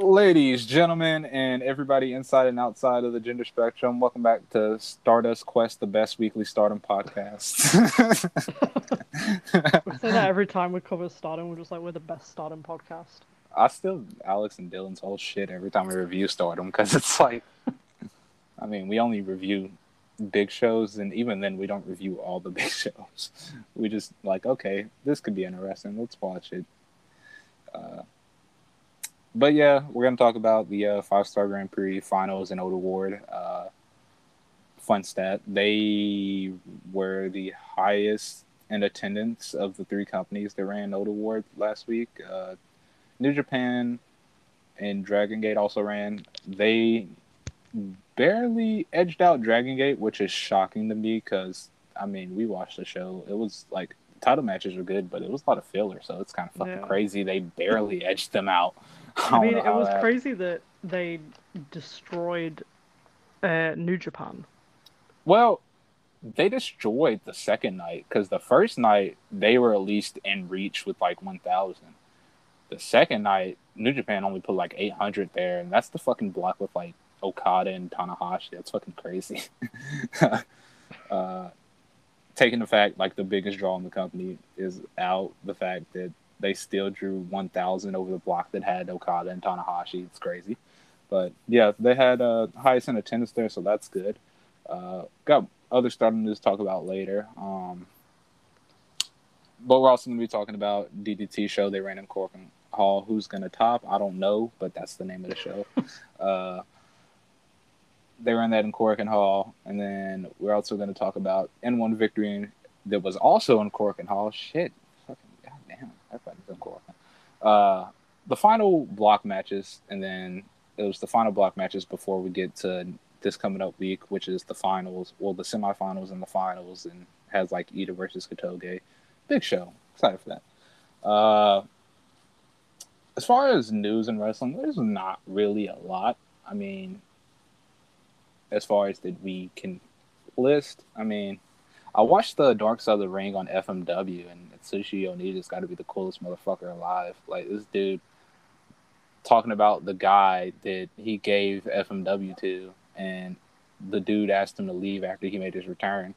Ladies, gentlemen, and everybody inside and outside of the gender spectrum, welcome back to Stardust Quest, the best weekly stardom podcast. I say that every time we cover stardom, we're just like, we're the best stardom podcast. I still Alex and Dylan's whole shit every time we review stardom because it's like, I mean, we only review big shows, and even then, we don't review all the big shows. We just like, okay, this could be interesting. Let's watch it. Uh, but yeah, we're gonna talk about the uh, five star Grand Prix finals and Ota Ward. Uh, fun stat: they were the highest in attendance of the three companies that ran Ota Ward last week. Uh, New Japan and Dragon Gate also ran. They barely edged out Dragon Gate, which is shocking to me because I mean we watched the show. It was like title matches were good, but it was a lot of filler, so it's kind of fucking Yeah. crazy. They barely edged them out. I don't mean, it was that- crazy that they destroyed uh, New Japan. Well, they destroyed the second night because the first night they were at least in reach with like 1,000. The second night, New Japan only put like 800 there, and that's the fucking block with like Okada and Tanahashi. That's fucking crazy. uh, taking the fact like the biggest draw in the company is out, the fact that they still drew 1,000 over the block that had Okada and Tanahashi. It's crazy. But yeah, they had uh, highest in attendance there, so that's good. Uh, got other Stardom news to talk about later. Um, but we're also going to be talking about DDT show they ran in Korakuen Hall. Who's going to top? I don't know, but that's the name of the show. uh, they ran that in Korakuen Hall, and then we're also going to talk about N1 victory that was also in Korakuen Hall. Shit, Uh, the final block matches, and then it was the final block matches before we get to this coming up week, which is the finals, well, the semifinals and the finals, and has like Ida versus Katoge. Big show. Excited for that. Uh, as far as news in wrestling, there's not really a lot. I mean, as far as that we can list, I mean, I watched the Dark Side of the Ring on FMW, and Atsushi Onita's got to be the coolest motherfucker alive. Like this dude talking about the guy that he gave FMW to, and the dude asked him to leave after he made his return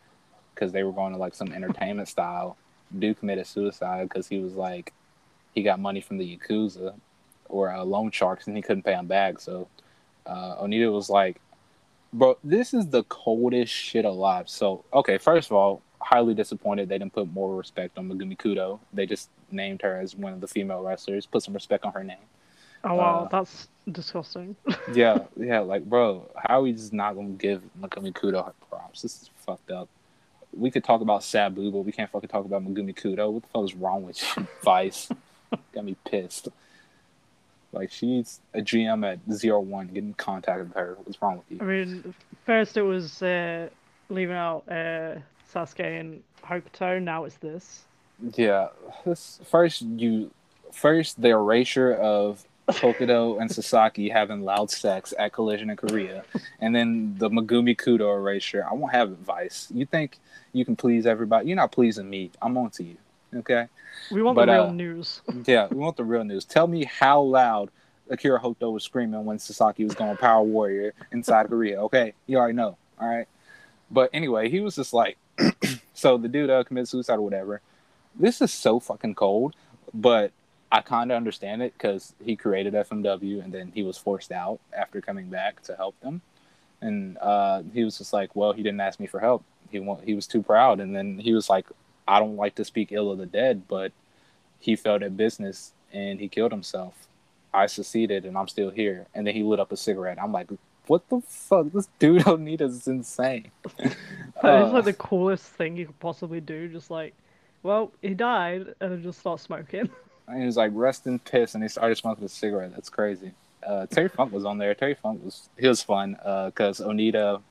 because they were going to like some entertainment style. Dude committed suicide because he was like, he got money from the Yakuza or uh, loan sharks and he couldn't pay them back. So uh, Onita was like, bro, this is the coldest shit alive. So, okay, first of all, highly disappointed they didn't put more respect on Megumi Kudo. They just named her as one of the female wrestlers, put some respect on her name. Oh wow, Uh, that's disgusting. yeah, yeah, like bro, how are we just not gonna give Megumi Kudo her props? This is fucked up. We could talk about Sabu, but we can't fucking talk about Megumi Kudo. What the fuck is wrong with you, Vice? Got me pissed. Like she's a GM at zero one, get in contact with her. What's wrong with you? I mean, first it was uh, leaving out uh, Sasaki and Hokuto. Now it's this. Yeah, this, first you, first the erasure of Hokuto and Sasaki having loud sex at Collision in Korea, and then the Megumi Kudo erasure. I won't have advice. You think you can please everybody? You're not pleasing me. I'm on to you. Okay. We want But, the real uh, news. Yeah, we want the real news. Tell me how loud Akira Hokuto was screaming when Sasaki was going Power Warrior inside Korea. Okay, you already know. All right. But anyway, he was just like, so the dude uh, committed suicide or whatever. This is so fucking cold, but I kind of understand it because he created FMW and then he was forced out after coming back to help them. And uh, he was just like, well, he didn't ask me for help. He wa- he was too proud. And then he was like, I don't like to speak ill of the dead, but he failed at business and he killed himself. I succeeded and I'm still here. And then he lit up a cigarette. I'm like, what the fuck? This dude Onita's is insane. That Uh, like the coolest thing you could possibly do. Just like, well, he died, and then just start smoking. and he was like, rest in piss. And he started smoking a cigarette. That's crazy. Uh, Terry Funk was on there. Terry Funk was, he was fun because Onita,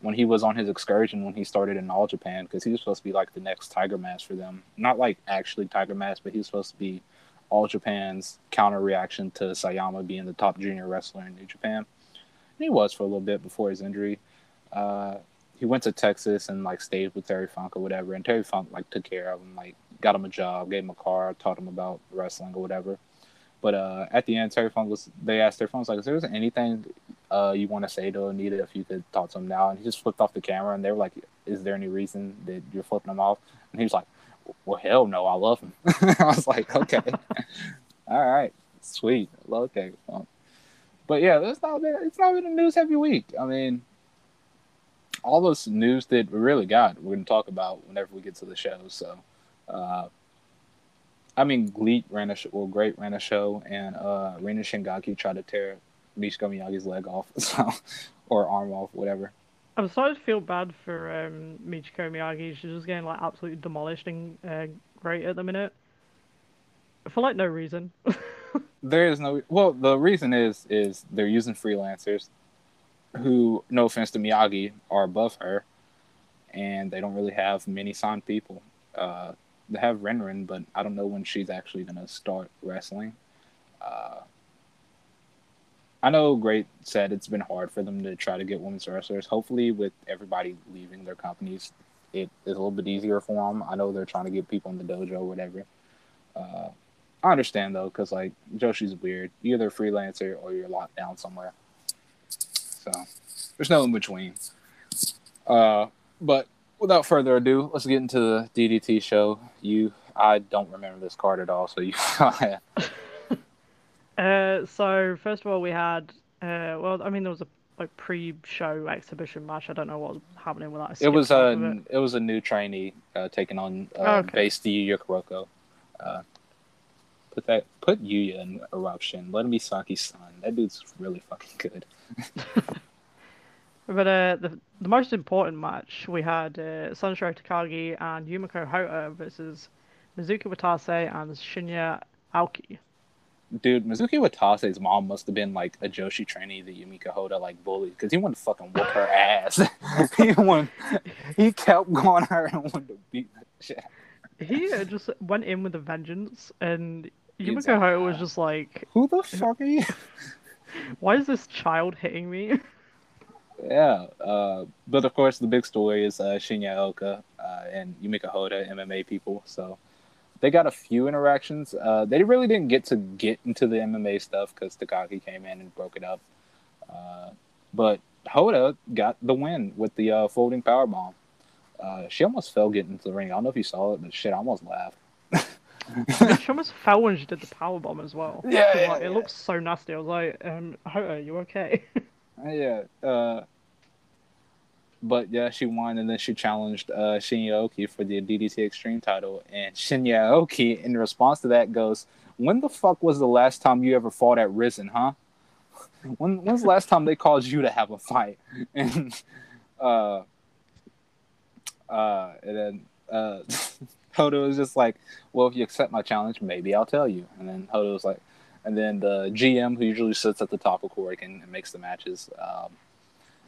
when he was on his excursion, when he started in All Japan, because he was supposed to be like the next Tiger Mask for them. Not like actually Tiger Mask, but he was supposed to be All Japan's counter reaction to Sayama being the top junior wrestler in New Japan. He was for a little bit before his injury. Uh, he went to Texas and like stayed with Terry Funk or whatever, and Terry Funk like took care of him, like got him a job, gave him a car, taught him about wrestling or whatever. But uh, at the end, Terry Funk was. They asked Terry Funk like, "Is there anything uh, you want to say to Onita if you could talk to him now?" And he just flipped off the camera, and they were like, "Is there any reason that you're flipping him off?" And he was like, "Well, hell no, I love him." I was like, "Okay, all right, sweet, okay." Funk. But yeah, it's not been it's not been a news heavy week. I mean, all this news that we really got, we're gonna talk about whenever we get to the show. So. Uh, I mean, GLEAT ran a show, well, GLEAT ran a show, and uh, Rina Shingaki tried to tear Michiko Miyagi's leg off, so or arm off, whatever. I'm starting to feel bad for um, Michiko Miyagi. She's just getting like absolutely demolished and uh, GLEAT at the minute for like no reason. there is no well, the reason is is they're using freelancers who, no offense to Miyagi, are above her, and they don't really have many signed people. Uh, they have Renren, but I don't know when she's actually gonna start wrestling. Uh, I know GLEAT said it's been hard for them to try to get women's wrestlers. Hopefully, with everybody leaving their companies, it is a little bit easier for them. I know they're trying to get people in the dojo or whatever. Uh, I understand though, because like Joshi's weird. You're either a freelancer or you're locked down somewhere. So there's no in between. Uh, but without further ado, let's get into the DDT show. You, I don't remember this card at all, so you. uh, so first of all, we had. Uh, well, I mean, there was a like pre-show exhibition match. I don't know what was happening with that. It was a it. it. was a new trainee uh, taking on uh, okay. base the Yuya Uh, put that put Yuya in eruption. Let him be Saki's son. That dude's really fucking good. But uh, the the most important match we had uh, Sanshiro Takagi and Yumiko Hotta versus Mizuki Watase and Shinya Aoki. Dude, Mizuki Watase's mom must have been like a Joshi trainee that Yumiko Hotta like bullied because he wanted to fucking whoop her ass. he wanted, he kept going her and wanted to beat the shit. He uh, just went in with a vengeance, and Yumiko Hotta was just like, "Who the fuck are you? Why is this child hitting me?" Yeah, uh, but of course the big story is uh, Shinya Aoki uh, and Yumiko Hotta, MMA people. So they got a few interactions. Uh, they really didn't get to get into the MMA stuff because Takagi came in and broke it up. Uh, but Hotta got the win with the uh, folding power bomb. Uh, she almost fell getting into the ring. I don't know if you saw it, but shit, I almost laughed. she almost fell when she did the power bomb as well. Yeah, yeah, like, yeah. it looks so nasty. I was like, um, Hotta, you okay? yeah. Uh, but yeah, she won, and then she challenged uh, Shinya Aoki for the DDT Extreme title. And Shinya Aoki, in response to that, goes, "When the fuck was the last time you ever fought at RIZIN, huh? When when's the last time they called you to have a fight?" And uh, uh, and then uh, Hotta was just like, "Well, if you accept my challenge, maybe I'll tell you." And then Hotta was like, and then the GM, who usually sits at the top of Korakuen and, and makes the matches. Um,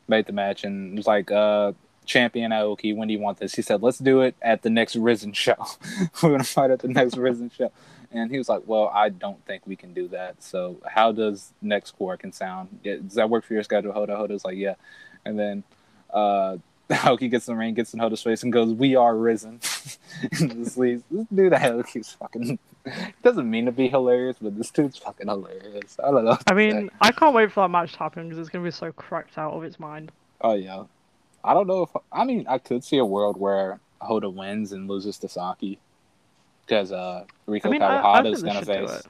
made the match and was like, uh, champion Aoki, when do you want this? He said, let's do it at the next RIZIN show. We're to fight at the next RIZIN show. And he was like, well, I don't think we can do that. So how does next Korakuen sound? Does that work for your schedule, Hotta? Hotta's like, yeah. And then uh, Aoki gets in the ring, gets in Hotta's face, and goes, "We are RIZIN." this leaves this dude fucking doesn't mean to be hilarious, but this dude's fucking hilarious. I don't know. I mean. I can't wait for that match to happen because it's gonna be so cracked out of its mind. Oh yeah, I don't know if I mean I could see a world where Hotta wins and loses to Saki because uh, Riko I mean, Kawahata is gonna face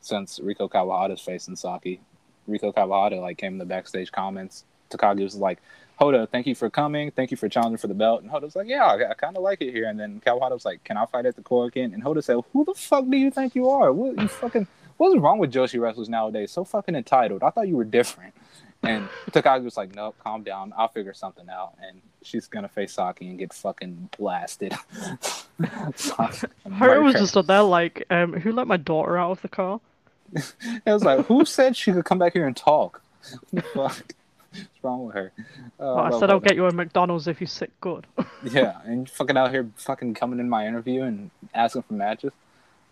since Riko Kawahata is facing Saki. Riko Kawahata like came in the backstage comments. Takagi was like, Hotta, thank you for coming. Thank you for challenging for the belt. And Hotta's like, yeah, I, I kind of like it here. And then Kawahata was like, can I fight at the Korakuen? And Hotta said, who the fuck do you think you are? What you fucking, what's wrong with Joshi wrestlers nowadays? So fucking entitled. I thought you were different. And Takagi was like, nope, calm down. I'll figure something out. And she's going to face Saki and get fucking blasted. Hotta was just up there like, um, who let my daughter out of the car? it was like, who said she could come back here and talk? fuck? What's wrong with her? Uh, well, I said I'll get you a McDonald's if you sit good. yeah, and fucking out here, fucking coming in my interview and asking for matches.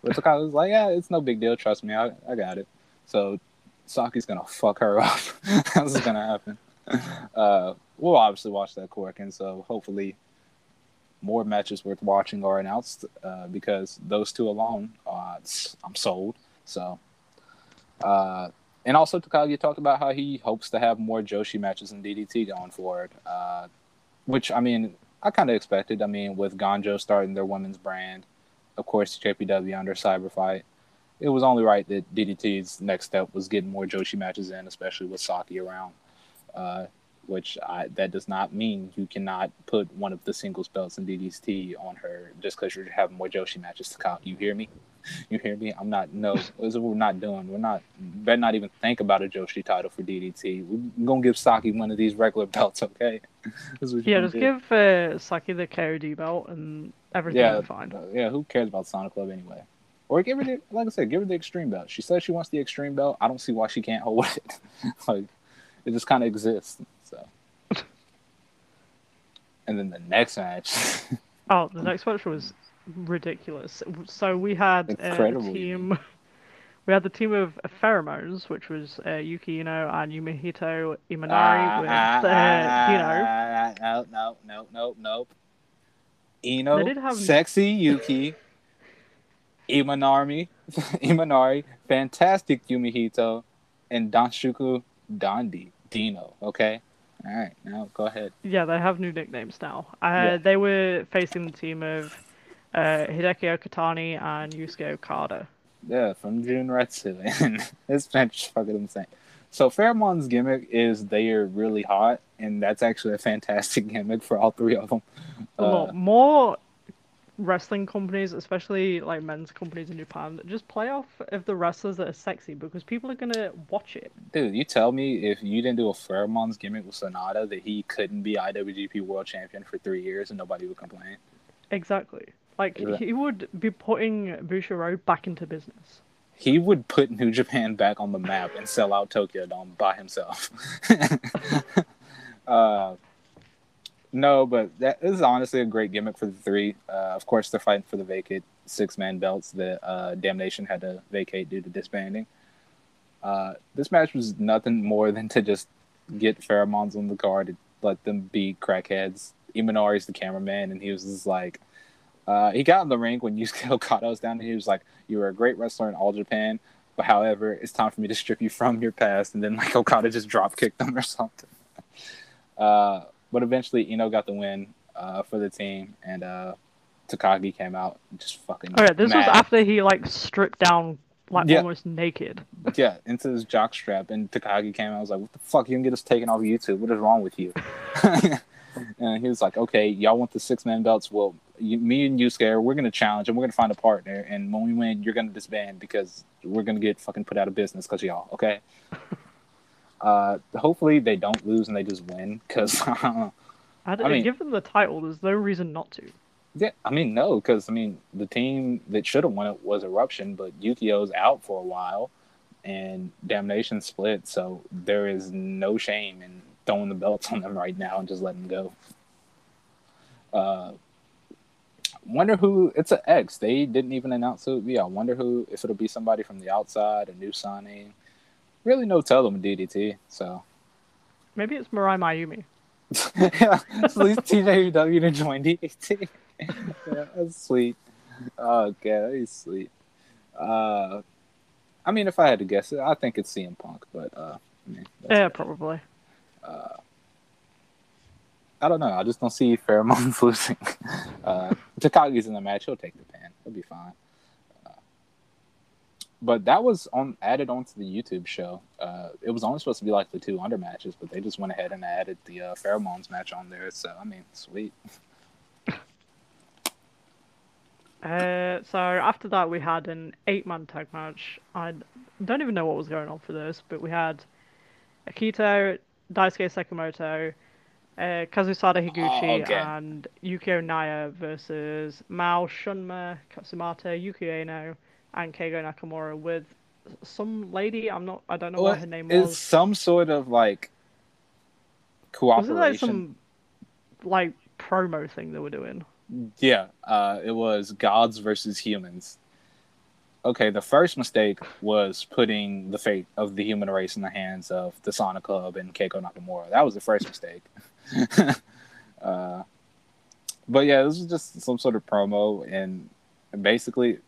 But I was like, yeah, it's no big deal. Trust me, I, I got it. So Saki's gonna fuck her up. That's gonna happen. Uh, we'll obviously watch that Cork, and so hopefully more matches worth watching are announced uh, because those two alone, uh, I'm sold. So Uh, and also Takagi talked about how he hopes to have more Joshi matches in DDT going forward. Uh, which I mean, I kind of expected. I mean, with Gonjo starting their women's brand, of course JPW under Cyber Fight, it was only right that DDT's next step was getting more Joshi matches in, especially with Saki around. Uh, which I, that does not mean you cannot put one of the singles belts in DDT on her just because you're having more Joshi matches to cop. You hear me? You hear me? I'm not. No, this is what we're not doing. We're not. Better not even think about a Joshi title for DDT. We're gonna give Saki one of these regular belts, okay? yeah, just do. give uh, Saki the KOD belt and everything yeah, fine. Uh, yeah, who cares about Sonic Club anyway? Or give her the, like I said, give her the extreme belt. She says she wants the extreme belt. I don't see why she can't hold it. like, it just kind of exists. So, and then the next match. oh, the next match was ridiculous. So we had a team. We had the team of pheromones, which was uh, Yuki Ino and Yumehito Imanari uh, with uh, uh, Ino. No, no, no, no, no. Ino, have... sexy Yuki, Imanari, Imanari, fantastic Yumehito, and Danshuku Dandi Dino. Okay. All right, now go ahead. Yeah, they have new nicknames now. Uh, yeah. They were facing the team of uh, Hideki Okatani and Yusuke Okada. Yeah, from June Junretsu, and this match is fucking insane. So Pheromone's gimmick is they are really hot, and that's actually a fantastic gimmick for all three of them. Uh, more wrestling companies, especially like men's companies in Japan, just play off of the wrestlers that are sexy because people are gonna watch it. Dude, you tell me if you didn't do a Pheromones gimmick with SANADA that he couldn't be IWGP World Champion for three years and nobody would complain. Exactly. Like yeah. he would be putting Bushiroad back into business. He would put New Japan back on the map and sell out Tokyo Dome by himself. uh, no, but that is honestly a great gimmick for the three. Uh, of course, they're fighting for the vacant six man belts that uh, Damnation had to vacate due to disbanding. Uh, this match was nothing more than to just get pheromones on the card and let them be crackheads. Imanari's the cameraman, and he was just like, uh, he got in the ring when Yusuke Okada was down, and he was like, "You were a great wrestler in All Japan, but however, it's time for me to strip you from your past." And then like Okada just drop kicked him or something. Uh, but eventually, Ino got the win uh, for the team, and uh, Takagi came out just fucking. Oh yeah, this mad. was after he like stripped down like yeah. almost naked. yeah, into his jock strap, and Takagi came out. I was like, "What the fuck? You can get us taken off YouTube? What is wrong with you?" and he was like, "Okay, y'all want the six man belts? Well, you, me and you, Scare, we're gonna challenge, and we're gonna find a partner. And when we win, you're gonna disband because we're gonna get fucking put out of business because y'all. Okay." Uh, hopefully they don't lose and they just win because I, I mean, give them the title. There's no reason not to. Yeah, I mean no, because I mean the team that should have won it was Eruption, but Yukio's out for a while, and Damnation split, so there is no shame in throwing the belts on them right now and just letting them go. Uh, wonder who it's an X. They didn't even announce who it would be. I wonder who if it'll be somebody from the outside, a new signing really no tell them DDT. So maybe it's Mirai Maiumi. yeah, at least TJW to join DDT. yeah, that's sweet. Oh, okay, that is sweet. Uh, I mean, if I had to guess it, I think it's CM Punk, but uh, I mean, yeah, probably. Uh, I don't know. I just don't see Pheromones losing. Uh, Takagi's in the match. He'll take the pin. He'll be fine but that was on added onto the YouTube show. Uh, it was only supposed to be like the two under matches, but they just went ahead and added the uh, pheromones match on there. So I mean, sweet. Uh, so after that, we had an eight-man tag match. I don't even know what was going on for this, but we had Akito, Daisuke Sekimoto, uh, Kazusada Higuchi, oh, okay. and Yukio Naya versus Mao Shunma, Katsumata, Yuki Ueno, and Keigo Nakamura with some lady. I'm not. I don't know well, what her name was. It's some sort of like cooperation. Was it like some like promo thing they were doing? Yeah, uh, it was gods versus humans. Okay, the first mistake was putting the fate of the human race in the hands of the Sonic Club and Keigo Nakamura. That was the first mistake. uh, but yeah, this was just some sort of promo, and basically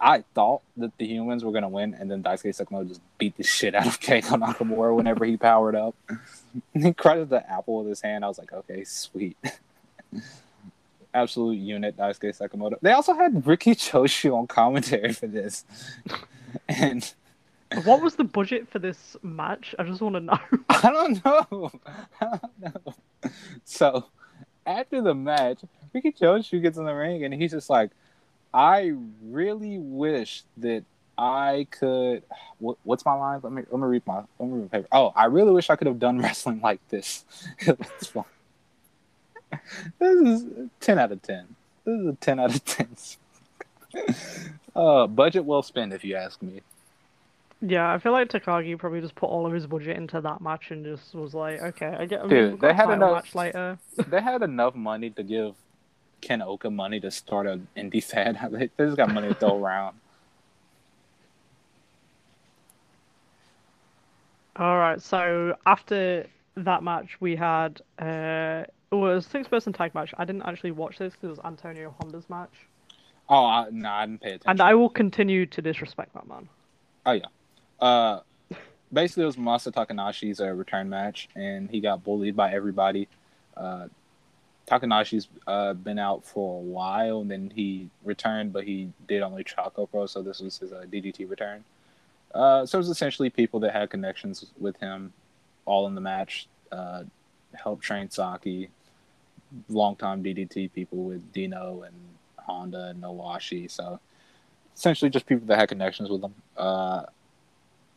I thought that the humans were gonna win, and then Daisuke Sekimoto just beat the shit out of Keigo Nakamura whenever he powered up. he crushed the apple with his hand. I was like, okay, sweet. Absolute unit, Daisuke Sekimoto. They also had Riki Choshu on commentary for this, and What was the budget for this match? I just want to know. I don't know. I don't know. So after the match, Riki Choshu gets in the ring and he's just like, I really wish that I could. What, what's my line? Let me let me read my let me read my paper. Oh, I really wish I could have done wrestling like this. This is ten out of ten. This is a ten out of ten. uh, budget well spent, if you ask me. yeah, I feel like Takagi probably just put all of his budget into that match and just was like, okay, I get. Dude, they had enough- match later. they had enough money to give Ken Oka money to start an indie fad. They they just got money to throw around. All right, so after that match, we had uh, it was a six-person tag match. I didn't actually watch this because it was Antonio Honda's match, Oh I, no, I didn't pay attention. and I will continue to disrespect that man. Oh yeah. Uh, basically, it was Masa Takanashi's uh, return match, and he got bullied by everybody. Uh, Takanashi's uh, been out for a while, and then he returned, but he did only Choco Pro, so this was his uh, DDT return. Uh, so it was essentially people that had connections with him, all in the match. Uh, helped train Saki, longtime DDT people with Dino and Honda and Nowashi. So essentially just people that had connections with him. Uh,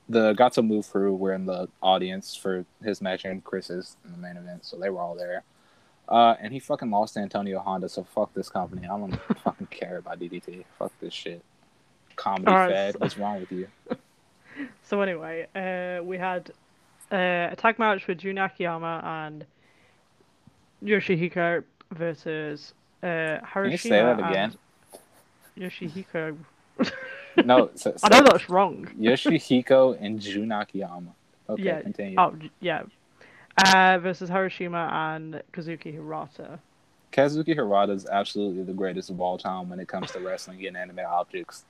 the Move Crew were in the audience for his match and Chris's in the main event, so they were all there. Uh, and he fucking lost to Antonio Honda, so fuck this company. I don't fucking care about DDT. Fuck this shit. Comedy Alright, fad. so- What's wrong with you? So anyway, uh, we had uh, a tag match with Jun Akiyama and Yoshihiko versus uh, Hiroshima. Can you say that again? Yoshihiko. No, so, I know that's wrong. Yoshihiko and Jun Akiyama. Okay, Yeah. continue. Oh, yeah. Uh, versus Hiroshima and Kazuki Hirata. Kazuki Hirata is absolutely the greatest of all time when it comes to wrestling and anime objects.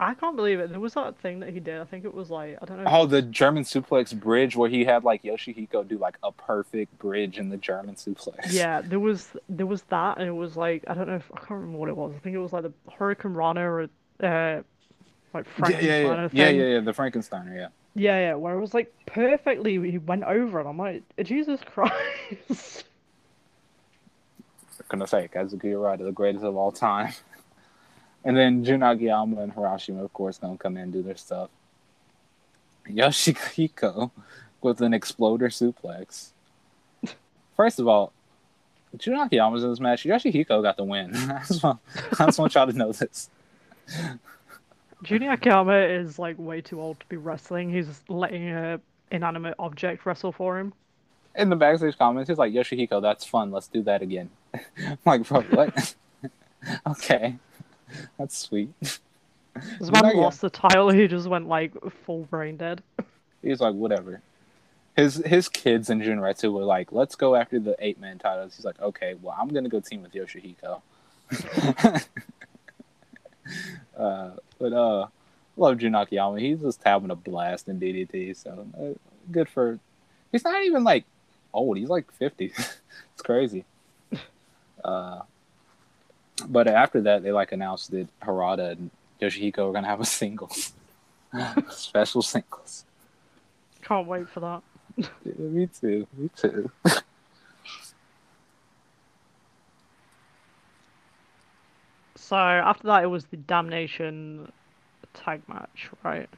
I can't believe it. There was that thing that he did. I think it was like I don't know. Oh, the German suplex bridge where he had like Yoshihiko do like a perfect bridge in the German suplex. Yeah, there was there was that, and it was like I don't know if I can't remember what it was. I think it was like the Hurricane Rana or uh, like yeah, Frankenstein yeah, yeah, thing. yeah, yeah, yeah, the Frankensteiner, yeah. Yeah, yeah, where it was like perfectly he went over, and I'm like, Jesus Christ. I'm gonna say Kazuki Hirata, the greatest of all time. And then Jun Akiyama and Hiroshima, of course, gonna come in and do their stuff. Yoshihiko with an exploder suplex. First of all, Jun Akiyama's in this match. Yoshihiko got the win. I just want, I just want y'all to know this. Junior Akiyama is like way too old to be wrestling. He's letting a inanimate object wrestle for him. in the backstage comments, he's like, Yoshihiko, that's fun. Let's do that again. I'm like, bro, what? okay. That's sweet. This man lost the title. He just went like full brain dead. He's like, whatever. His his kids and Junretsu were like, let's go after the eight man titles. He's like, okay, well, I'm gonna go team with Yoshihiko. uh, but uh, love Jun Akiyama. He's just having a blast in DDT. So uh, good for. He's not even like old. He's like fifty. it's crazy. Uh, but after that, they like announced that Harada and Yoshihiko were gonna have a singles, special singles. Can't wait for that. Yeah, me too. Me too. So after that, it was the Damnation tag match, right?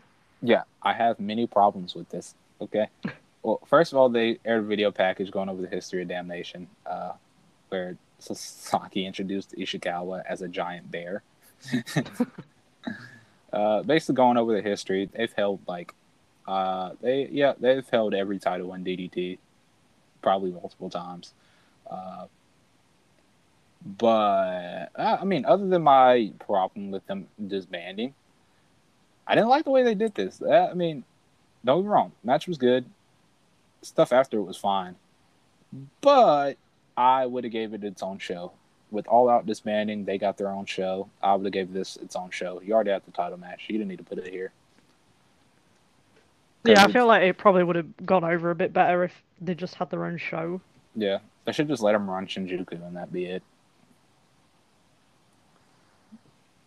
Yeah, I have many problems with this. Okay. Well, first of all, they aired a video package going over the history of Damnation, uh, where Sasaki introduced Ishikawa as a giant bear. uh, basically, going over the history, they've held like, uh, they yeah, they've held every title in DDT, probably multiple times. Uh, but uh, I mean, other than my problem with them disbanding, I didn't like the way they did this. Uh, I mean, don't get me wrong, match was good. Stuff after it was fine, but I would have gave it its own show. with All Out disbanding, they got their own show. I would have gave this its own show. You already had the title match. You didn't need to put it here. Yeah, I feel like it probably would have gone over a bit better if they just had their own show. Yeah, they should just let them run Shinjuku and that be it.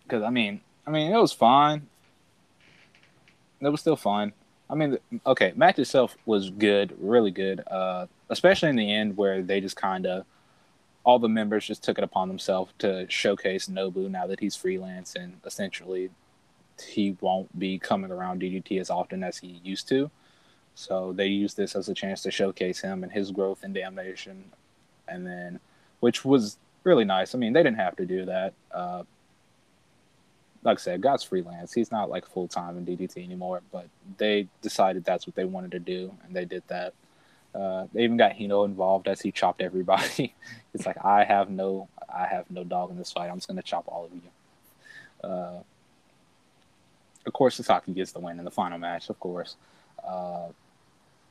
Because I mean, I mean, it was fine. It was still fine. I mean, okay, match itself was good, really good. Uh, especially in the end where they just kind of all the members just took it upon themselves to showcase Nobu now that he's freelance and essentially he won't be coming around DDT as often as he used to. So they used this as a chance to showcase him and his growth in Damnation, and then, which was really nice. I mean, they didn't have to do that. Uh, like I said, God's freelance. He's not like full time in DDT anymore, but they decided that's what they wanted to do, and they did that. Uh, they even got Hino involved as he chopped everybody. it's like I have no, I have no dog in this fight. I'm just gonna chop all of you. Uh, of course, Sasaki gets the win in the final match. Of course, uh,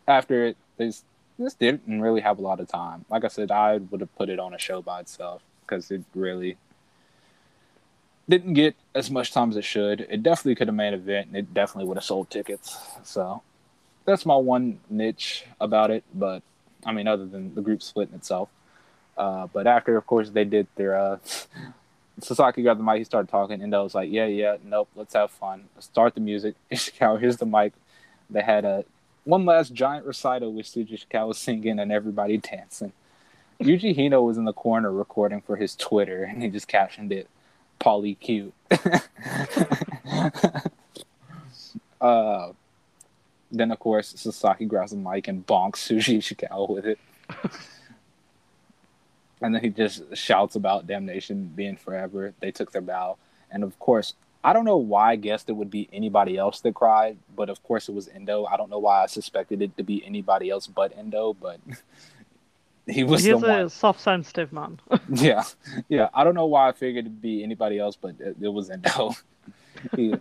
after it, this this didn't really have a lot of time. Like I said, I would have put it on a show by itself because it really didn't get as much time as it should. It definitely could have made an event, and it definitely would have sold tickets. So that's my one niche about it. But I mean, other than the group splitting itself. Uh, but after, of course, they did their uh, Sasaki grabbed the mic. He started talking, and I was like, "Yeah, yeah, nope, let's have fun. Start the music." Ishikawa, here's the mic. They had a one last giant recital with Shuji Ishikawa singing and everybody dancing. Yuji Hino was in the corner recording for his Twitter, and he just captioned it, "Polly cute." uh, then of course Sasaki grabs the mic and bonks Shuji Ishikawa with it. and then he just shouts about damnation being forever. They took their bow. And of course, I don't know why I guessed it would be anybody else that cried, but of course it was Endo. I don't know why I suspected it to be anybody else but Endo, but he was He's the a one. soft sensitive man. yeah, yeah. I don't know why I figured it'd be anybody else, but it, it was Endo. he,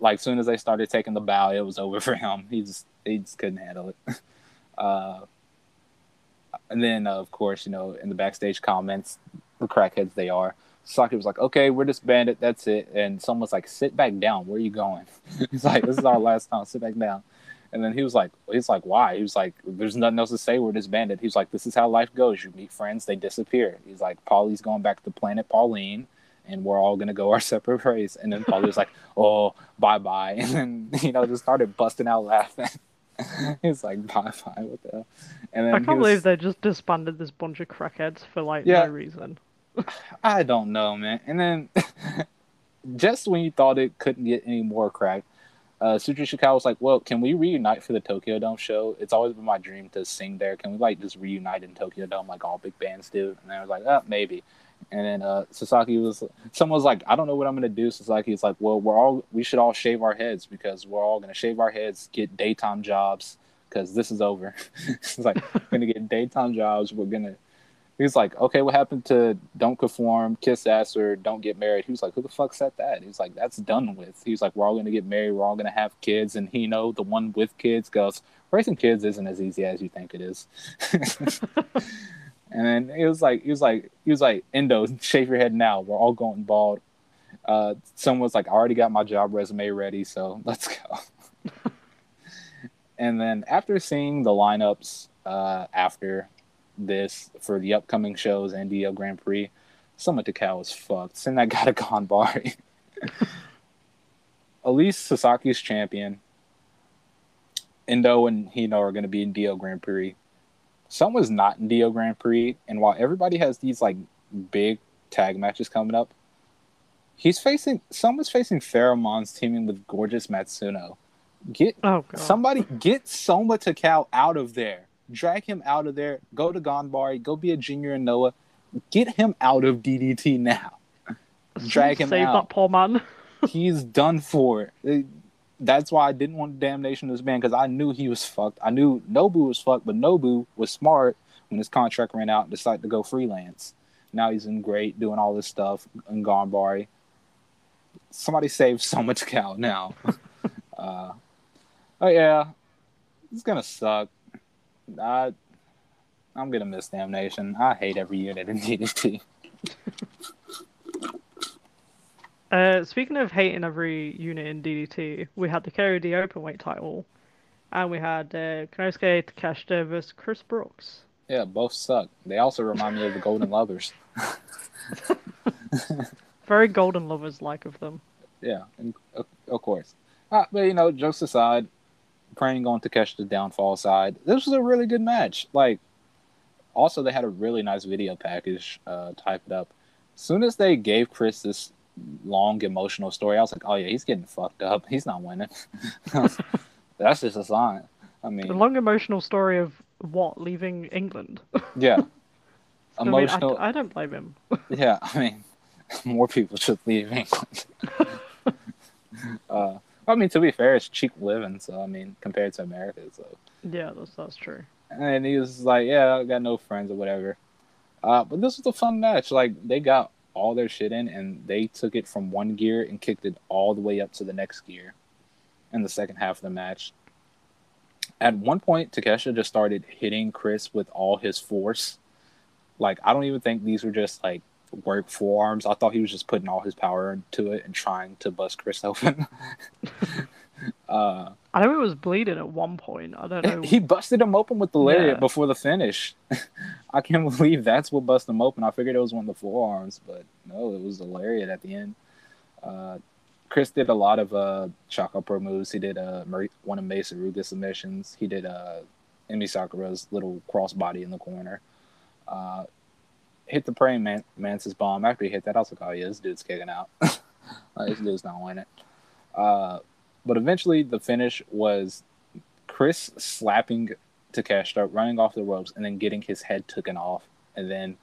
like soon as they started taking the bow, it was over for him. He just he just couldn't handle it. Uh, and then uh, of course, you know, in the backstage comments, the crackheads they are. Saki was like, "Okay, we're disbanded. That's it." And someone's like, "Sit back down. Where are you going?" He's like, "This is our last time. Sit back down." And then he was like, "He's like, why?" He was like, "There's nothing else to say. We're disbanded." He's like, "This is how life goes. You meet friends, they disappear." He's like, "Paulie's going back to Planet Pauline." and we're all gonna go our separate ways. And then Paulie was like, "Oh, bye bye," and then you know just started busting out laughing. He's like, "Bye bye," what the hell? And then I can't was- believe they just disbanded this bunch of crackheads for like Yeah. no reason. I don't know, man. And then just when you thought it couldn't get any more crack, uh, Shuji Ishikawa was like, "Well, can we reunite for the Tokyo Dome show? It's always been my dream to sing there. Can we like just reunite in Tokyo Dome like all big bands do?" And I was like, "Uh, maybe." And then uh, Sasaki was, someone was like, "I don't know what I'm gonna do." Sasaki's like, "Well, we're all, we should all shave our heads because we're all gonna shave our heads, get daytime jobs because this is over." It's like, we're gonna get daytime jobs. We're gonna He's like, okay, what happened to don't conform, kiss ass, or don't get married? He was like, who the fuck said that? He's like, that's done with. He's like, we're all gonna get married, we're all gonna have kids, and he know the one with kids goes, raising kids isn't as easy as you think it is. and then he was like, he was like, he was like, Endo, shave your head now. We're all going bald. Uh, someone was like, I already got my job resume ready, so let's go. and then after seeing the lineups uh, after this for the upcoming shows and D-Oh Grand Prix, Soma Takao is fucked. Send that guy to Ganbare. At least Sasaki's champion. Endo and Hino are going to be in D-Oh Grand Prix. Someone's not in D-Oh Grand Prix, and while everybody has these like big tag matches coming up, he's facing someone's facing Pheromones teaming with Gorgeous Matsuno. Get Oh god. Somebody get Soma Takao out of there. Drag him out of there. Go to Ganbare. Go be a junior in Noah. Get him out of DDT now. Drag him Save out. Save that poor man. He's done for. It- That's why I didn't want Damnation to this man because I knew he was fucked. I knew Nobu was fucked, but Nobu was smart when his contract ran out and decided to go freelance. Now he's in great doing all this stuff in Ganbare. Somebody save much cow now. uh, oh yeah, it's gonna suck. I I'm gonna miss Damnation. I hate every unit in DDT. Uh, speaking of hating every unit in DDT, we had the KOD Openweight title, and we had uh, Konosuke Takeshita versus Chris Brooks. Yeah, both suck. They also remind me of the Golden Lovers. Very Golden Lovers like of them. Yeah, and, of, of course. Uh, but you know, jokes aside, praying on Takeshita's downfall side, this was a really good match. Like, also they had a really nice video package uh, typed up. As soon as they gave Chris this long emotional story, I was like, oh yeah, he's getting fucked up. He's not winning. That's just a sign. I mean, The long emotional story of what leaving England. yeah, I mean, I- emotional. I, don't blame him. Yeah, I mean, more people should leave England. uh, I mean, to be fair, it's cheap living, so I mean, compared to America, so. yeah, that's that's true. And he was like, "Yeah, I got no friends or whatever." Uh, but this was a fun match. Like they got all their shit in, and they took it from one gear and kicked it all the way up to the next gear in the second half of the match. At one point, Takesha just started hitting Chris with all his force. Like I don't even think these were just like work forearms. I thought he was just putting all his power into it and trying to bust Chris open. uh, I know it was bleeding at one point. I don't know. he busted him open with the lariat Yeah. before the finish. I can't believe that's what busted him open. I figured it was one of the forearms, but no, it was the lariat at the end. Uh, Chris did a lot of uh, Pro moves. He did uh, one of Mei Suruga submissions. He did uh, Emi Sakura's little crossbody in the corner. Uh, hit the praying man- mantis bomb. After he hit that, I was like, oh yeah, this dude's kicking out. This dude's not winning. Uh, but eventually, the finish was Chris slapping Takeshita, running off the ropes, and then getting his head taken off, and then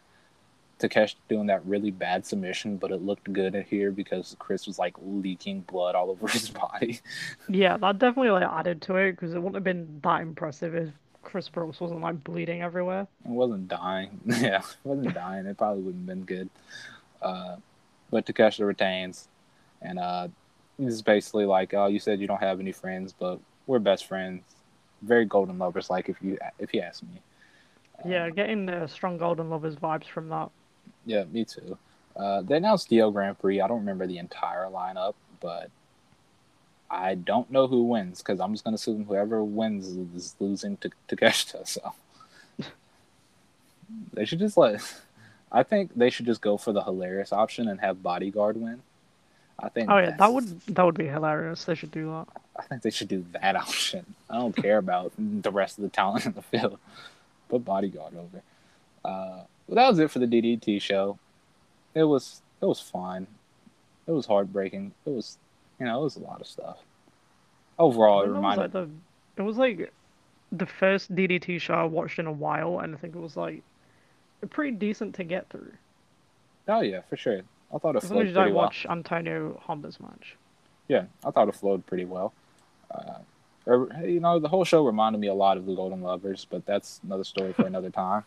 Takeshita doing that really bad submission, but it looked good in here because Chris was like leaking blood all over his body. Yeah, that definitely like added to it because it wouldn't have been that impressive if Chris Brooks wasn't like bleeding everywhere. It wasn't dying. yeah, it wasn't dying. It probably wouldn't have been good. Uh, but Takeshita retains, and uh, he's basically like, "Oh, you said you don't have any friends, but we're best friends. Very golden lovers, like if you if you ask me." Yeah, getting the strong Golden Lovers vibes from that. Yeah, me too. Uh, they announced D-Oh Grand Prix. I don't remember the entire lineup, but I don't know who wins because I'm just gonna assume whoever wins is losing to Takeshita. So they should just let. I think they should just go for the hilarious option and have Bodyguard win. I think. Oh yeah, that would that would be hilarious. They should do that. I think they should do that option. I don't care about the rest of the talent in the field. Put Bodyguard over. Uh, but that was it for the DDT show. It was it was fine. It was heartbreaking. It was you know it was a lot of stuff. Overall, it It was reminded like the it was like the first DDT show I watched in a while, and I think it was like pretty decent to get through. oh yeah for sure. I thought it As long as flowed you pretty well. watch Antonio Honda's match. Yeah, I thought it flowed pretty well. Uh, er, you know, the whole show reminded me a lot of the Golden Lovers, but that's another story for another time.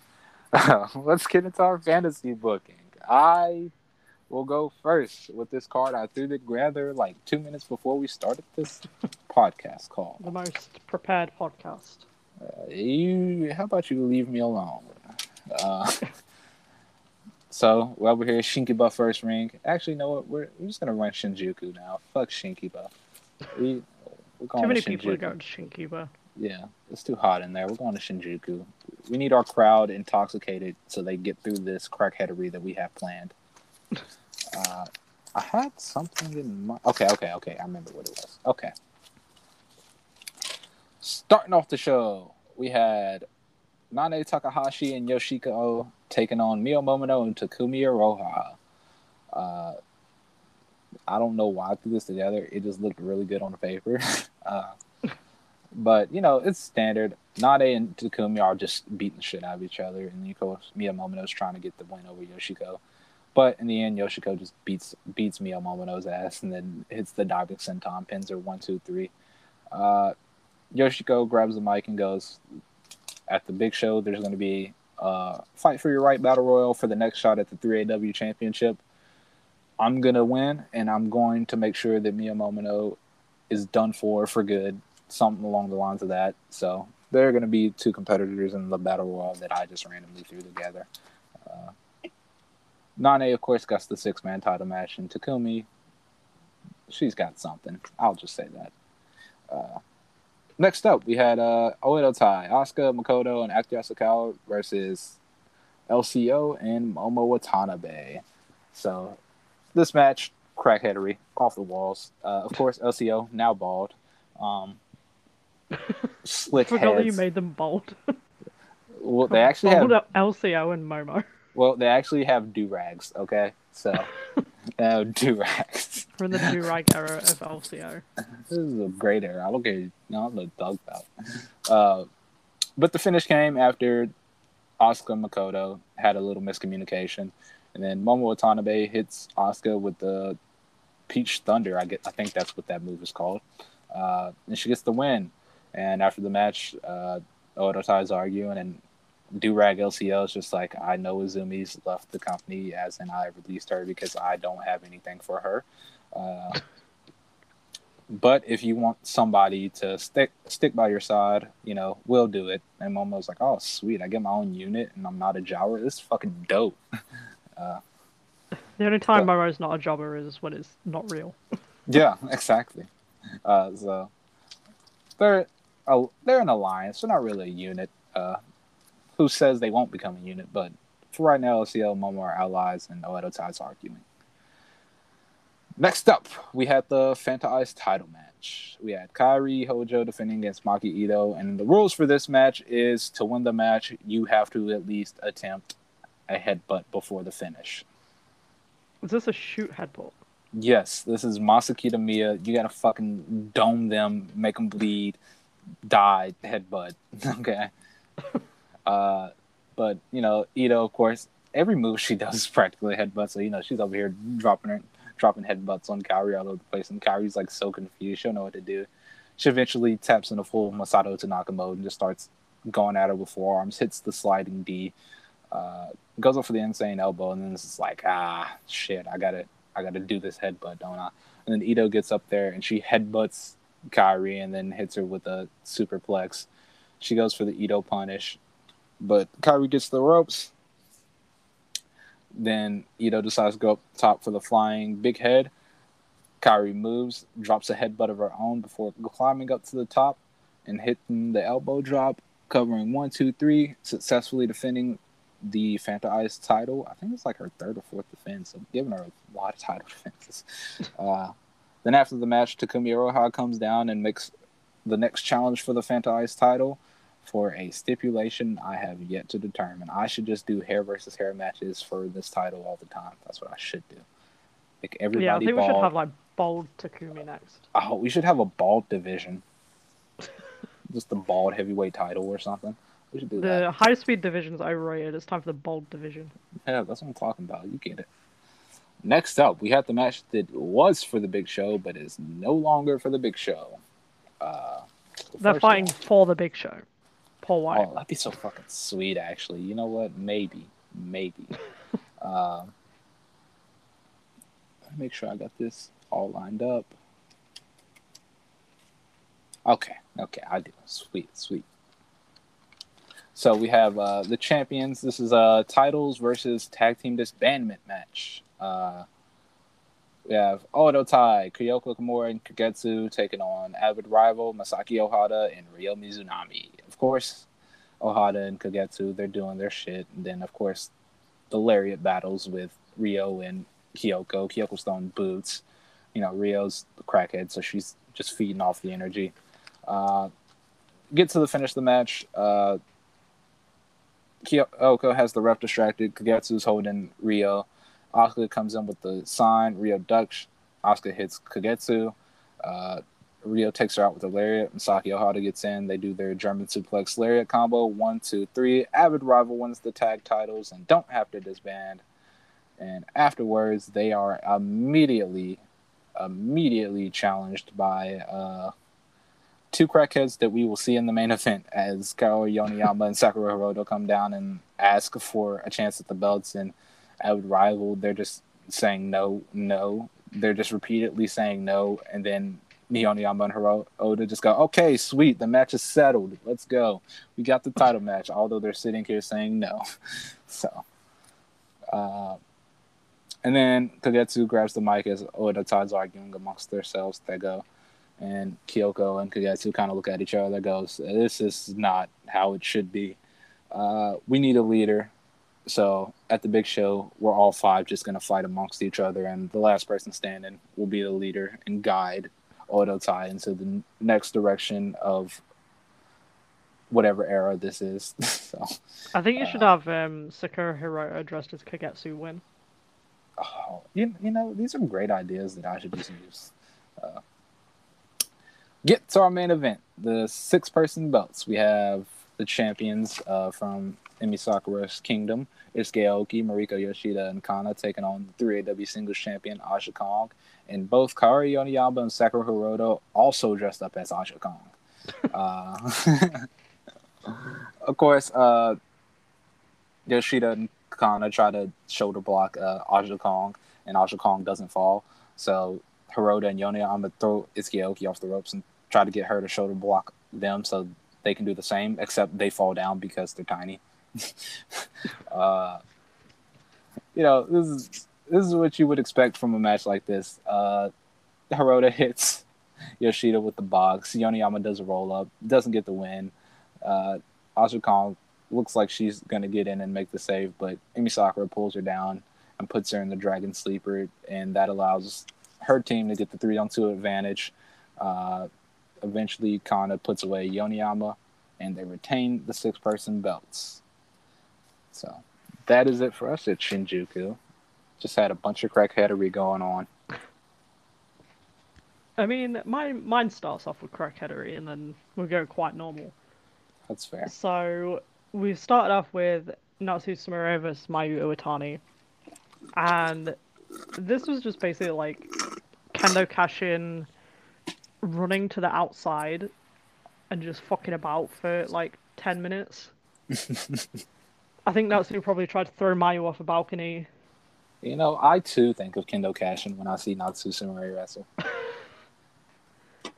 Let's get into our fantasy booking. I will go first with this card. I threw together like two minutes before we started this podcast call. The most prepared podcast. Uh, you, how about you leave me alone? Uh, so, well, we're here. Shinkiba first ring. Actually, you know what? We're, we're just gonna run Shinjuku now. Fuck Shinkiba. We, we're going Too many to people are going to Shinkiba. Yeah, it's too hot in there. We're going to Shinjuku. We need our crowd intoxicated so they get through this crackheadery that we have planned. Uh, I had something in mind. Okay, okay, okay. I remember what it was. Okay. Starting off the show, we had Nanae Takahashi and Yoshiko taking on Mio Momono and Takumi Iroha. Uh, I don't know why I threw this together. It just looked really good on the paper. uh, but you know, it's standard. Nade and Takumi are just beating the shit out of each other, and of course Mio Momono's trying to get the win over Yoshiko. But in the end, Yoshiko just beats beats Mio Momono's ass, and then hits the diving senton, pins her one, two, three. Uh, Yoshiko grabs the mic and goes, "At the big show, there's going to be uh, fight for your right battle royal for the next shot at the 3AW championship. I'm gonna win, and I'm going to make sure that Mio Momono is done for for good, something along the lines of that. So there are going to be two competitors in the battle royal that I just randomly threw together. Uh, Nanae, of course, got the six man title match, and Takumi she's got something. I'll just say that. Uh, next up, we had uh, Oedo Tai, Asuka Makoto, and Actor Asakawa versus LCO and Momo Watanabe. So this match, crackheadery off the walls. Uh, of course, LCO now bald. Um, slick Forgot that you made them bald. Well, they actually have Bold LCO and Momo. Well, they actually have do rags. Okay, so they have do rags. We're the do rag era of LCO. This is a great era. I don't care. No, I'm dog about. Uh, but the finish came after Asuka Makoto had a little miscommunication, and then Momo Watanabe hits Asuka with the Peach Thunder. I get. I think that's what that move is called. Uh, and she gets the win. And after the match, uh, Oedo Tai's arguing, and Durag LCL is just like, I know Izumi's left the company, as in I released her because I don't have anything for her. Uh, but if you want somebody to stick stick by your side, you know, we'll do it. And Momo's like, oh, sweet, I get my own unit, and I'm not a jobber. This is fucking dope. Uh, The only time But- Momo's not a jobber is when it's not real. yeah, exactly. Uh, so they're a, they're an alliance. They're not really a unit. Uh, who says they won't become a unit? But for right now, LCL, Momo are allies, and Oedo Tai's arguing. Next up, we had the Fanta Ice title match. We had Kairi Hojo defending against Maki Ito, and the rules for this match is to win the match, you have to at least attempt a headbutt before the finish. Is this a shoot headbutt? Yes, this is Masa Kitamiya. You gotta fucking dome them, make them bleed, die, headbutt. okay. uh, but you know, Ito, of course, every move she does is practically a headbutt. So you know, she's over here dropping her, dropping headbutts on Kairi all over the place, and Kairi's like so confused. She don't know what to do. She eventually taps into full Masato Tanaka mode and just starts going at her with forearms. Hits the sliding D. Uh, goes up for the insane elbow, and then it's like, ah, shit, I gotta, I gotta do this headbutt, don't I? And then Ito gets up there and she headbutts Kairi and then hits her with a superplex. She goes for the Ito punish, but Kairi gets the ropes. Then Ito decides to go up top for the flying big head. Kairi moves, drops a headbutt of her own before climbing up to the top and hitting the elbow drop, covering one, two, three, successfully defending the Fanta Ice title. I think it's like her third or fourth defense, so giving her a lot of title defenses. Uh, then after the match, Takumi Iroha comes down and makes the next challenge for the Fanta Ice title for a stipulation I have yet to determine. I should just do hair versus hair matches for this title all the time. That's what I should do. Like everybody yeah, I think we should have like bald Takumi next. Oh, we should have a bald division. just the bald heavyweight title or something. We should do that. The high speed division is overrated. It's time for the bald division. Yeah, that's what I'm talking about. You get it. Next up, we had the match that was for the big show, but is no longer for the big show. Uh, They're fighting one- for the big show. Paul Wight. Oh, that'd be so fucking sweet, actually. You know what? Maybe. Maybe. uh, let me make sure I got this all lined up. Okay, okay, I do. Sweet, sweet. So we have uh, the champions. This is uh, titles versus tag team disbandment match. Uh, we have Oedo Tai, Kyoko Kimura, and Kagetsu taking on avid rival Misaki Ohata and Ryo Mizunami. Of course, Ohata and Kagetsu, they're doing their shit. And then, of course, the lariat battles with Ryo and Kyoko. Kyoko's throwing boots. You know, Ryo's the crackhead, so she's just feeding off the energy. Uh, get to the finish of the match. Uh, Kyoko has the ref distracted. Kagetsu's holding Ryo. Asuka comes in with the sign. Ryo ducks. Asuka hits Kagetsu. Uh, Ryo takes her out with a lariat. Misaki Ohata gets in. They do their German suplex lariat combo. One, two, three. Avid Rival wins the tag titles and don't have to disband. And afterwards, they are immediately, immediately challenged by uh, two crackheads that we will see in the main event as Kaori Yoneyama and Sakura Hirota come down and ask for a chance at the belts. And Avid Rival, they're just saying no, no. They're just repeatedly saying no. And then Yoneyama and Oda just go, okay, sweet, the match is settled. Let's go. We got the title match, although they're sitting here saying no. So, uh, and then Kagetsu grabs the mic as Oedo Tai's arguing amongst themselves. They go, and Kyoko and Kagetsu kind of look at each other. Goes, "This is not how it should be. Uh, we need a leader." So at the big show, we're all five just gonna fight amongst each other, and the last person standing will be the leader and guide Oedo Tai into the next direction of whatever era this is. so I think you should Uh, have um, Sakura Hirota dressed as Kagetsu win. Oh, you, you know, these are great ideas that I should just use. Uh, get to our main event, the six person belts. We have the champions uh, from Emi Sakura's Kingdom. It's Gaoki, Mariko Yoshida, and Kana taking on the 3AW singles champion, Aja Kong. And both Kaori Yoneyama and Sakura Hirota also dressed up as Aja Kong. Uh, of course, uh, Yoshida and Kana try to shoulder block uh, Aja Kong, and Aja Kong doesn't fall. So Hirota and Yoniyama throw Itsuki off the ropes and try to get her to shoulder block them so they can do the same, except they fall down because they're tiny. uh, you know, this is this is what you would expect from a match like this. Uh, Hirota hits Yoshida with the box. Yoneyama does a roll up, doesn't get the win. Uh, looks like she's going to get in and make the save, but Emi Sakura pulls her down and puts her in the Dragon Sleeper, and that allows her team to get the three on two advantage. Uh, eventually, Kana puts away Yoneyama, and they retain the six person belts. So that is it for us at Shinjuku. Just had a bunch of crackheadery going on. I mean, mine mine starts off with crackheadery and then we go quite normal. That's fair. So we started off with Natsu Sumire versus Mayu Iwatani, and this was just basically like Kendo Kashin running to the outside and just fucking about for like ten minutes. I think Natsu probably tried to throw Mayu off a balcony. You know, I too think of Kendo Kashin when I see Natsu Sumire wrestle.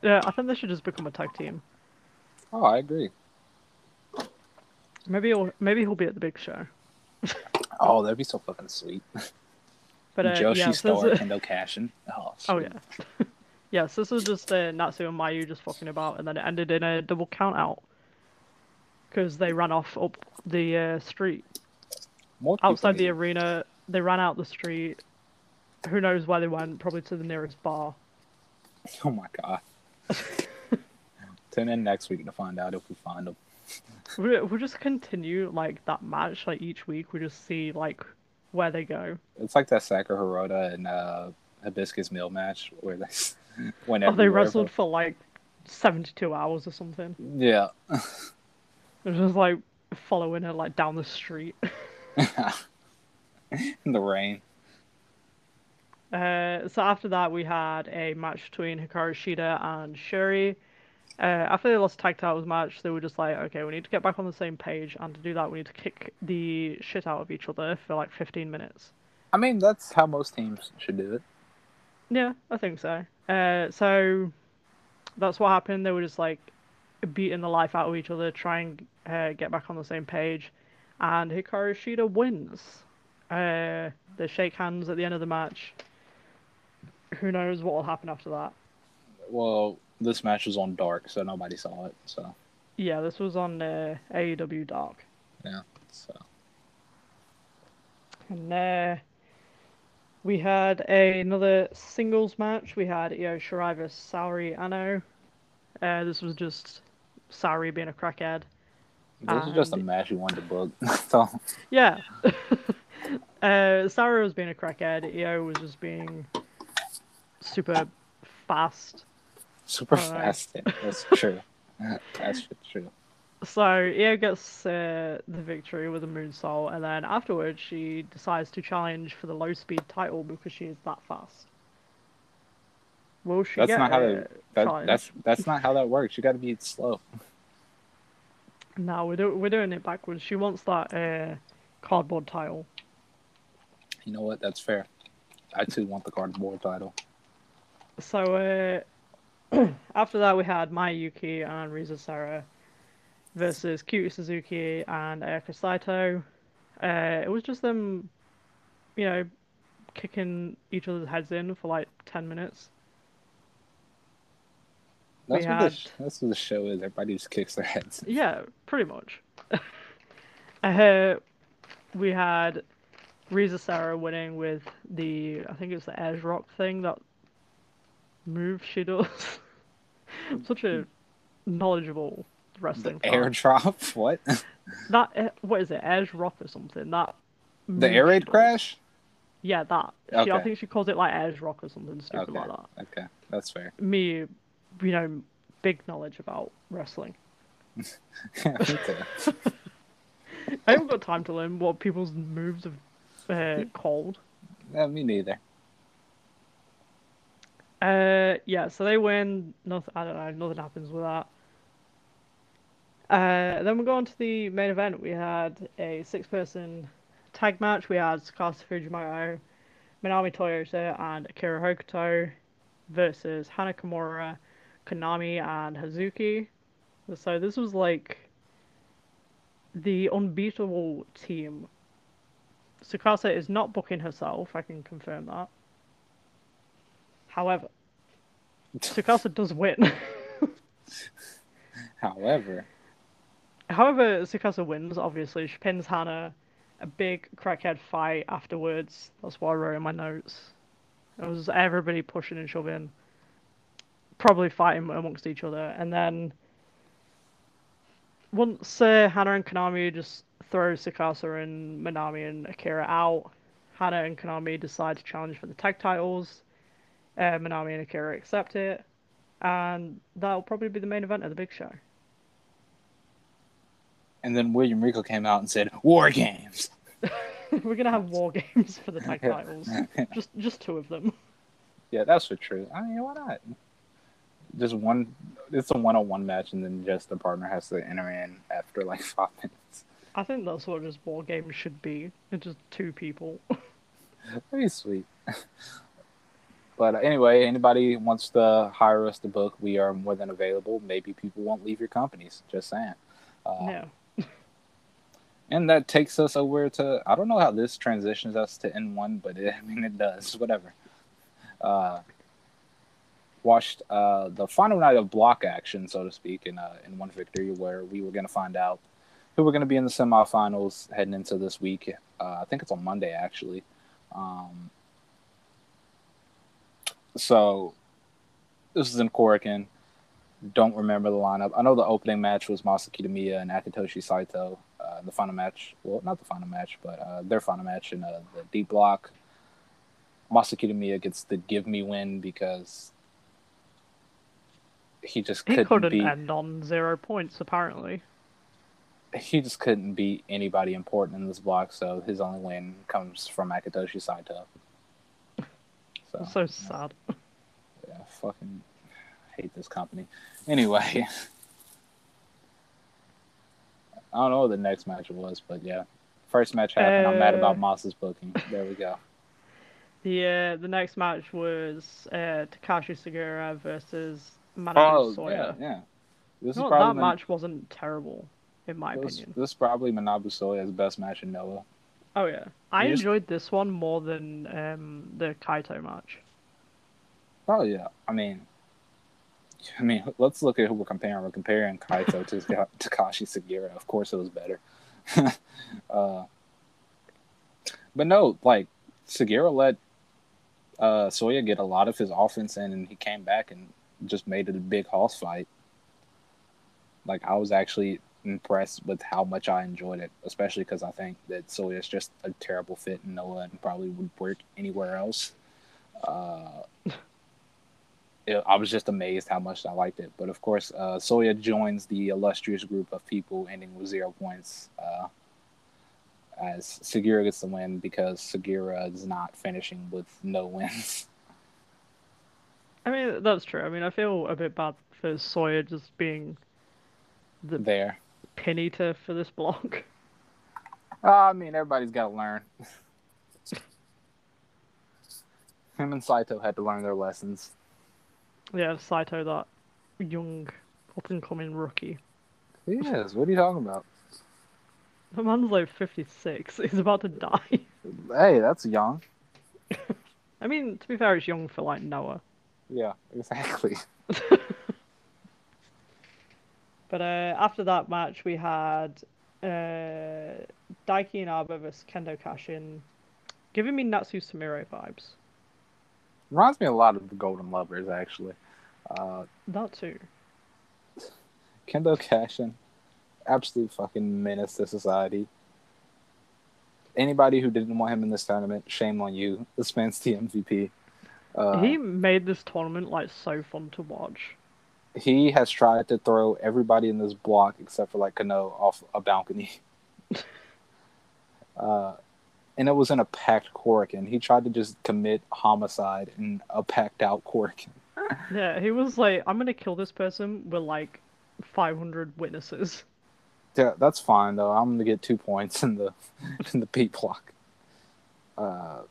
Yeah, I think they should just become a tag team. Oh, I agree. Maybe he'll maybe he'll be at the big show. Oh, that'd be so fucking sweet. But uh, Joshi yeah, so Star, this- Kendo Kashin. Oh, Oh yeah. yes, this was just uh, Natsu and Mayu just fucking about, and then it ended in a double count out because they ran off up the uh, street More outside the arena. They ran out the street. Who knows where they went? Probably to the nearest bar. Oh my god. Tune in next week to find out if we find them. We we'll just continue like that match. Like each week, we just see like where they go. It's like that Sakura Hirota and uh, Hibiscus Mii match where they went Oh, they wrestled for like seventy-two hours or something. Yeah. It was just like following her like down the street. In the rain. Uh, so after that, we had a match between Hikaru Shida and Shuri. Uh, after they lost tag titles match, they were just like, okay, we need to get back on the same page, and to do that, we need to kick the shit out of each other for like 15 minutes. I mean, that's how most teams should do it. Yeah, I think so. Uh, so that's what happened. They were just like beating the life out of each other, trying to uh, get back on the same page, and Hikaru Shida wins. Uh, they shake hands at the end of the match. Who knows what will happen after that? Well, this match was on Dark, so nobody saw it. So, Yeah, this was on uh, AEW Dark. Yeah. So And uh, we had another singles match. We had Io Shirai versus Saori Ano. Uh, this was just Saori being a crackhead. this is just a And- match you wanted to book. so, Yeah. uh, Saori was being a crackhead. Io was just being super fast. super Alright. fast. Yeah, that's true. that's true. So Io gets uh, the victory with a moonsault, and then afterwards she decides to challenge for the low speed title because she is that fast. Will she That's get not how they. That, that's that's not how that works. You got to be slow. No, we're do- we're doing it backwards. She wants that uh, cardboard title. You know what? That's fair. I too want the cardboard title. So uh, after that, we had Mai Yuki and Risa Sera versus Cutie Suzuki and Ayaka Saito. Uh, it was just them, you know, kicking each other's heads in for like ten minutes. That's what the sh- that's what the show is. Everybody just kicks their heads. Yeah, pretty much. uh, we had Risa Sera winning with the I think it's the Edge Rock thing that move she does. Such a knowledgeable The wrestling fan. airdrop? What? That eh, what is it? Edge Rock or something? That the air raid crash? Yeah, that. She, I think she calls it like Edge Rock or something stupid Okay. like that. Okay, that's fair. Me, you know, big knowledge about wrestling. Too. I haven't got time to learn what people's moves are uh, called. Yeah, me neither. Uh, yeah, so they win. Nothing. I don't know. Nothing happens with that. Uh, then we go on to the main event. We had a six-person tag match. We had Tsukasa Fujimoto, Manami Toyota, and Akira Hokuto versus Hana Kimura, Konami, and Hazuki. So this was like the unbeatable team. Tsukasa is not booking herself. I can confirm that. However, Tsukasa does win. However, However, Tsukasa wins, obviously. She pins Hana. A big crackhead fight afterwards. That's what I wrote in my notes. It was everybody pushing and shoving. Probably fighting amongst each other. And then once uh, Hana and Konami just throw Tsukasa and Manami and Akira out, Hana and Konami decide to challenge for the tag titles. Uh, Manami and Akira accept it. And that'll probably be the main event of the big show. and then William Regal came out and said, "War games." We're gonna have war games for the tag titles. Just just two of them. Yeah, that's for true. I mean, why not? Just one. It's a one-on-one match, and then just the partner has to enter in after like five minutes. I think that's what just war games should be. It's just two people. Pretty sweet. but uh, anyway, anybody wants to hire us to book, we are more than available. Maybe people won't leave your companies. Just saying. Uh, no. And that takes us over to I don't know how this transitions us to N one, but it, I mean it does. Whatever. Uh, watched uh, the final night of block action, so to speak, in uh, N-1 Victory, where we were going to find out who we're going to be in the semifinals heading into this week. Uh, I think it's on Monday actually. Um, so this is in Korakuen. Don't remember the lineup. I know the opening match was Masa Kitamiya and Akitoshi Saito. Uh, the final match, well, not the final match, but uh, their final match in uh, the deep block. Masa Kitamiya gets the give me win because he just He couldn't couldn't beat end on zero points apparently. He just couldn't beat anybody important in this block, so his only win comes from Akitoshi Saito. So, so sad. yeah, fucking hate this company. Anyway, I don't know what the next match was, but yeah, first match happened. I'm mad about Uh, Moss's booking. There we go. The uh, the next match was uh, Takashi Sugiura versus Manabu Oh Sawyer. yeah, yeah. This No, is that match wasn't terrible, in my this, opinion. this is probably Manabu Soya's best match in Noah. Oh yeah, I You just- enjoyed this one more than um, the Kaito match. Oh yeah, I mean, I mean, let's look at who we're comparing. We're comparing Kaito to Takashi Sugiura. Of course, it was better. uh, but no, like Sugiura let uh, Soya get a lot of his offense in, and he came back and just made it a big hoss fight. Like I was actually impressed with how much I enjoyed it, especially because I think that Soya is just a terrible fit in Noah and probably would work anywhere else. Uh, it, I was just amazed how much I liked it. But of course, uh, Soya joins the illustrious group of people ending with zero points. Uh, as Sugiura gets the win because Sugiura is not finishing with no wins. I mean, that's true. I mean, I feel a bit bad for Soya just being the there. Pin eater for this block. Uh, I mean, everybody's got to learn. Him and Saito had to learn their lessons. yeah, Saito, that young, up and coming rookie. He is. What are you talking about? The man's like 56. He's about to die. Hey, that's young. I mean, to be fair, it's young for like Noah. Yeah, exactly. But uh, after that match, we had uh, Daiki Inaba versus Kendo Kashin, giving me Natsu Sumire vibes. Reminds me a lot of the Golden Lovers, actually. Uh, That too. Kendo Kashin, absolute fucking menace to society. Anybody who didn't want him in this tournament, shame on you. This man's the MVP. Uh, he made this tournament like so fun to watch. He has tried to throw everybody in this block except for like Kano off a balcony. uh, and it was in a packed Korakuen. He tried to just commit homicide in a packed out Korakuen. Yeah, he was like, I'm gonna kill this person with like 500 witnesses. Yeah, that's fine though. I'm gonna get two points in the in the P block. Uh,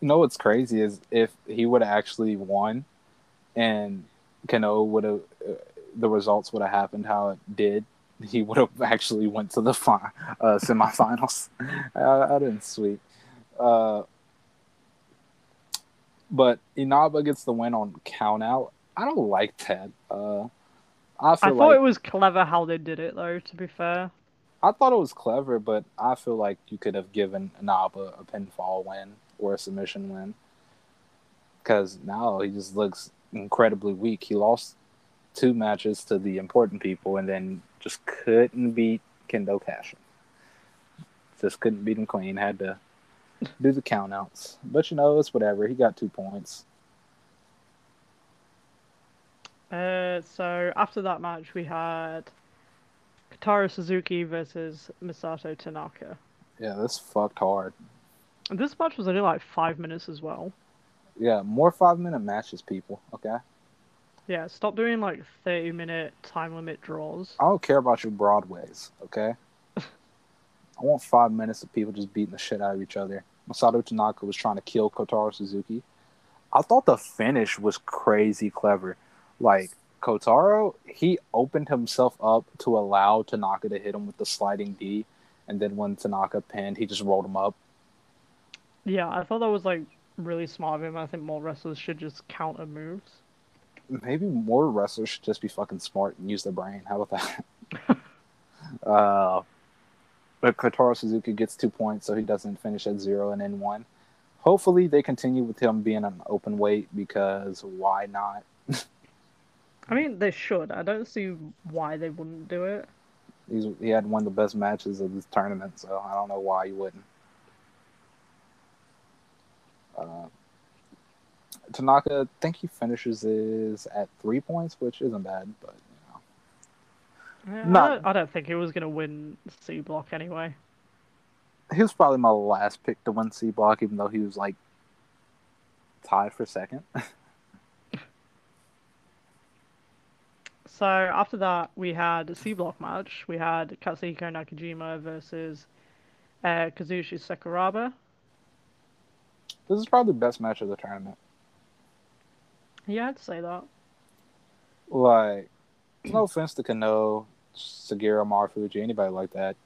you know what's crazy is if he would have actually won, and Kano would have, uh, the results would have happened how it did. He would have actually went to the fi- uh, semifinals. I, I didn't sweep. Uh, but Inaba gets the win on count out. I don't like that. Uh, I I thought like it was clever how they did it though, to be fair. I thought it was clever, but I feel like you could have given Inaba a pinfall win or a submission win. Because now he just looks incredibly weak. He lost two matches to the important people and then just couldn't beat Kendo Kashin. Just couldn't beat him clean. Had to do the countouts. But you know, it's whatever. He got two points. Uh, so after that match, we had Kotaro Suzuki versus Masato Tanaka. Yeah, this fucked hard. And this match was only like five minutes as well. Yeah, more five minute matches, people. Okay. Yeah, stop doing like 30 minute time limit draws. I don't care about your Broadways, okay? I want five minutes of people just beating the shit out of each other. Masato Tanaka was trying to kill Kotaro Suzuki. I thought the finish was crazy clever. Like, Kotaro, he opened himself up to allow Tanaka to hit him with the sliding D. And then when Tanaka pinned, he just rolled him up. Yeah, I thought that was like really small of him. I think more wrestlers should just count counter moves. Maybe more wrestlers should just be fucking smart and use their brain. How about that? uh, but Kotaro Suzuki gets two points, so he doesn't finish at zero and then one. Hopefully, they continue with him being an open weight because why not? I mean, they should. I don't see why they wouldn't do it. He's, he had one of the best matches of this tournament, so I don't know why he wouldn't. Uh, Tanaka, I think he finishes his at three points, which isn't bad, but you know. Yeah, Not- I, don't, I don't think he was gonna win C block anyway. he was probably my last pick to win C block, even though he was like tied for second. So after that, we had a C block match. We had Katsuhiko Nakajima versus uh, Kazushi Sakuraba. This is probably the best match of the tournament. Yeah, I'd say that. Like, no offense to Kano, Sugiura Marufuji, anybody like that,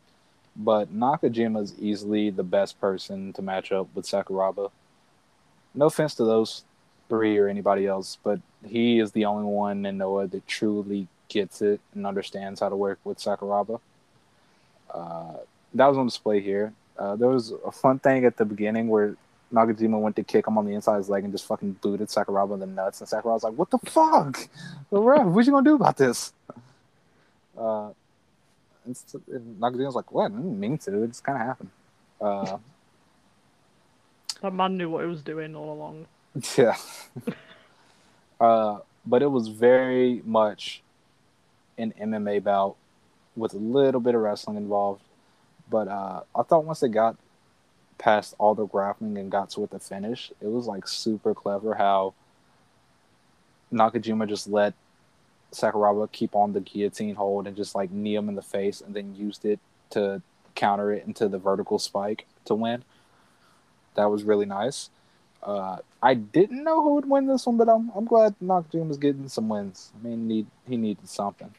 but Nakajima is easily the best person to match up with Sakuraba. No offense to those three or anybody else, but he is the only one in Noah that truly gets it and understands how to work with Sakuraba. Uh, that was on display here. Uh, there was a fun thing at the beginning where Nakajima went to kick him on the inside of his leg and just fucking booted Sakuraba in the nuts. And Sakuraba was like, "What the fuck? The ref, what you gonna do about this?" Uh, and, and Nakajima's like, "What? I didn't mean to. It just kind of happened." Uh, That man knew what he was doing all along. yeah. uh, but it was very much an MMA bout with a little bit of wrestling involved. But uh, I thought once they got past all the grappling and got to with the finish, it was like super clever how Nakajima just let Sakuraba keep on the guillotine hold and just like knee him in the face and then used it to counter it into the vertical spike to win. That was really nice. Uh, I didn't know who would win this one, but I'm I'm glad Nakajima's getting some wins. I mean, need he needed something.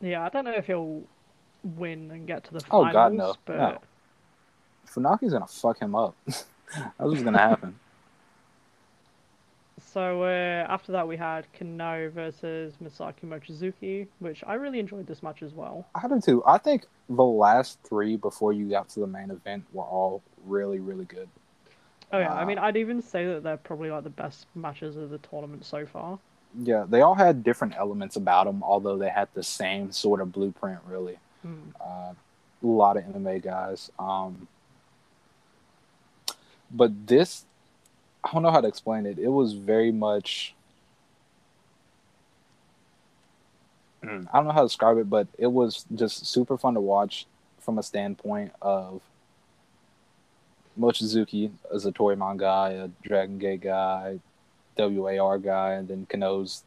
Yeah, I don't know if he'll win and get to the Oh, finals, God, no. but No. Funaki's gonna fuck him up. That's what's gonna happen. So uh, after that, we had Kano versus Masaaki Mochizuki, which I really enjoyed this match as well. I do too. I think the last three before you got to the main event were all really, really good. Oh yeah, I Uh, mean, I'd even say that they're probably like the best matches of the tournament so far. Yeah, they all had different elements about them, although they had the same sort of blueprint, really. Hmm. Uh, a lot of MMA guys. Um, but this, I don't know how to explain it. It was very much. Mm, I don't know how to describe it, but it was just super fun to watch from a standpoint of Mochizuki, as a Zatoriman guy, a Dragon Gate guy, WAR guy, and then Kano's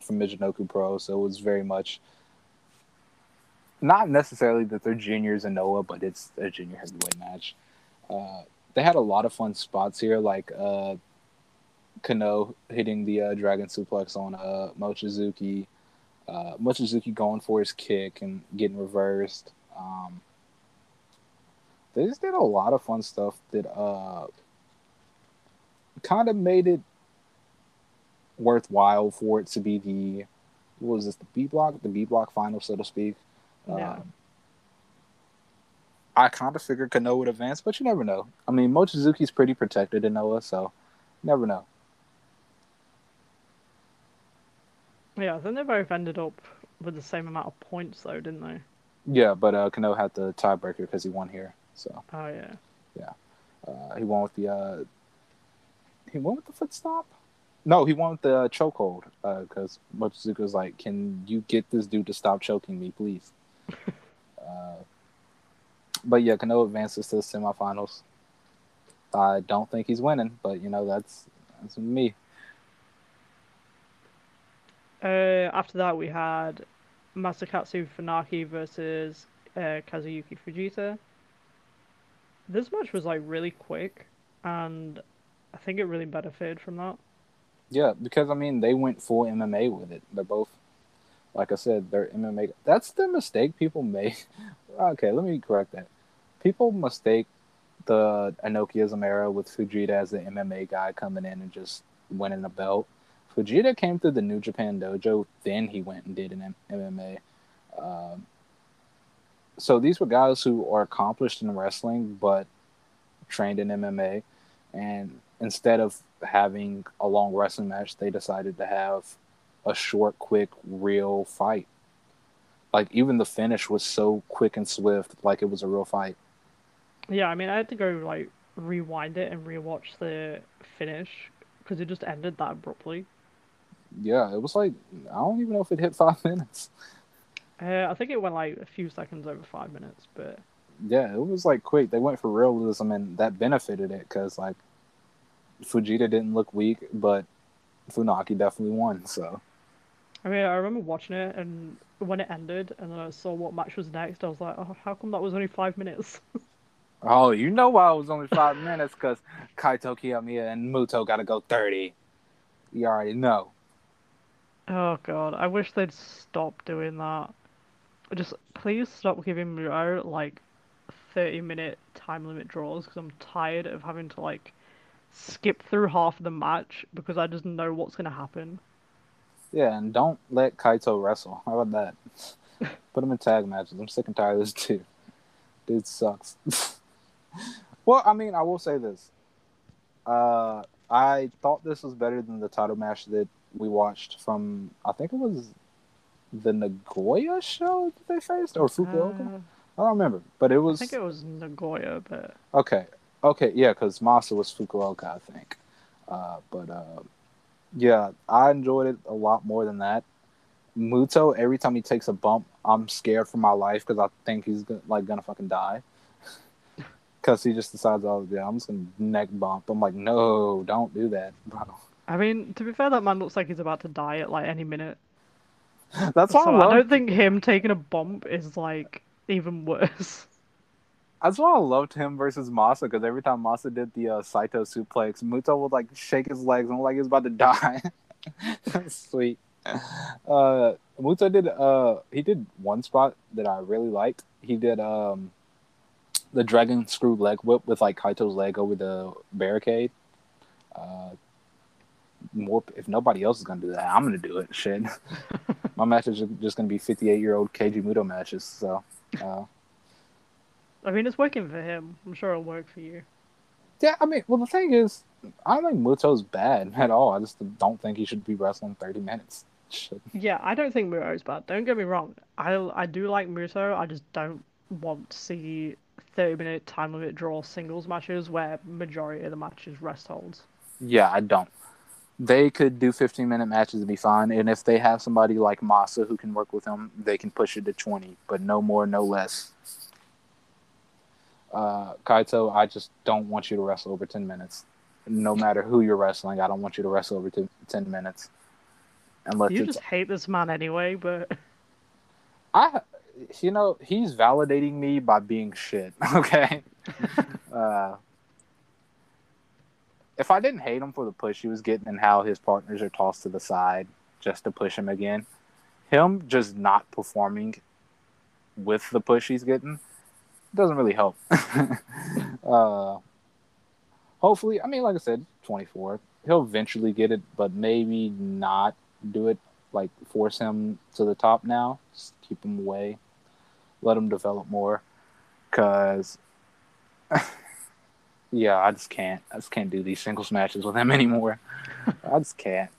from Michinoku Pro. So it was very much not necessarily that they're juniors in Noah, but it's a junior heavyweight match. Uh, they had a lot of fun spots here, like uh, Kano hitting the uh, Dragon Suplex on uh, Mochizuki, uh, Mochizuki going for his kick and getting reversed. Um, they just did a lot of fun stuff that uh, kind of made it worthwhile for it to be the what was this the B block the B block final so to speak. Yeah. Um, I kind of figured Kano would advance, but you never know. I mean, Mochizuki's pretty protected in Noah, so you never know. Yeah, I think they both ended up with the same amount of points though, didn't they? Yeah, but uh, Kano had the tiebreaker because he won here, so Oh yeah. Yeah, uh, he won with the uh, he won with the foot stomp. No, he won with the chokehold because Mochizuki was like, "Can you get this dude to stop choking me, please?" uh, but yeah, Kano advances to the semifinals. I don't think he's winning, but you know that's that's me. Uh, after that, we had Masakatsu Funaki versus uh, Kazuyuki Fujita. This match was like really quick, and I think it really benefited from that. Yeah, because I mean they went full MMA with it. They're both, like I said, they're MMA. That's the mistake people make. Okay, let me correct that. People mistake the Inokiism era with Fujita as the MMA guy coming in and just winning a belt. Fujita came through the New Japan Dojo, then he went and did an M- MMA. Um, so these were guys who are accomplished in wrestling, but trained in MMA. And instead of having a long wrestling match, they decided to have a short, quick, real fight. Like even the finish was so quick and swift, like it was a real fight. Yeah, I mean, I had to go like rewind it and rewatch the finish because it just ended that abruptly. Yeah, it was like I don't even know if it hit five minutes. Uh, I think it went like a few seconds over five minutes, but Yeah, it was like quick. They went for realism, and that benefited it because like Fujita didn't look weak, but Funaki definitely won. So I mean, I remember watching it and when it ended, and then I saw what match was next. I was like, oh, how come that was only five minutes? Oh, you know why it was only five minutes? Because Kaito Kiyomiya and Muto got to go 30. You already know. Oh god, I wish they'd stop doing that. Just please stop giving Muto like 30 minute time limit draws because I'm tired of having to like skip through half of the match because I just know what's gonna happen. Yeah, and don't let Kaito wrestle. How about that? Put him in tag matches. I'm sick and tired of this dude. Dude sucks. well, I mean, I will say this. Uh, I thought this was better than the title match that we watched from, I think it was the Nagoya show that they faced, or Fukuoka. Uh, I don't remember, but it was. I think it was Nagoya, but okay. Okay, yeah, because Masa was Fukuoka, I think. Uh, but uh, yeah, I enjoyed it a lot more than that. Muto, every time he takes a bump, I'm scared for my life because I think he's gonna, like gonna fucking die. Because he just decides, oh yeah, I'm just gonna neck bump. I'm like, no, don't do that, bro. I mean, to be fair, that man looks like he's about to die at like any minute. That's why So I I don't think him taking a bump is like even worse. That's why I loved him versus Masa because every time Masa did the uh, Saito suplex, Muto would like shake his legs and look like he was about to die. That's sweet. Uh, Muto did uh he did one spot that I really liked. He did um the dragon screw leg whip with like Kaito's leg over the barricade. Uh, more if nobody else is gonna do that, I'm gonna do it. Shit, my matches are just gonna be 58 year old Keiji Muto matches. So, uh, I mean, it's working for him. I'm sure it'll work for you. yeah, I mean, well, the thing is, I don't think Muto's bad at all. I just don't think he should be wrestling 30 minutes. Yeah, I don't think Muto's bad. Don't get me wrong. I I do like Muto. I just don't want to see 30 minute time limit draw singles matches where majority of the matches rest holds. Yeah, I don't. They could do 15 minute matches and be fine. And if they have somebody like Masa who can work with them, they can push it to 20, but no more, no less. Uh, Kaito, I just don't want you to wrestle over 10 minutes. No matter who you're wrestling, I don't want you to wrestle over t- 10 minutes. Unless You just hate this man anyway, but I, you know, he's validating me by being shit. Okay. uh, if I didn't hate him for the push he was getting and how his partners are tossed to the side just to push him again, him just not performing with the push he's getting doesn't really help. uh, hopefully, I mean, like I said, 24, he'll eventually get it, but maybe not do it like force him to the top now. Just keep him away, let him develop more, because. yeah, I just can't. I just can't do these singles matches with him anymore. I just can't.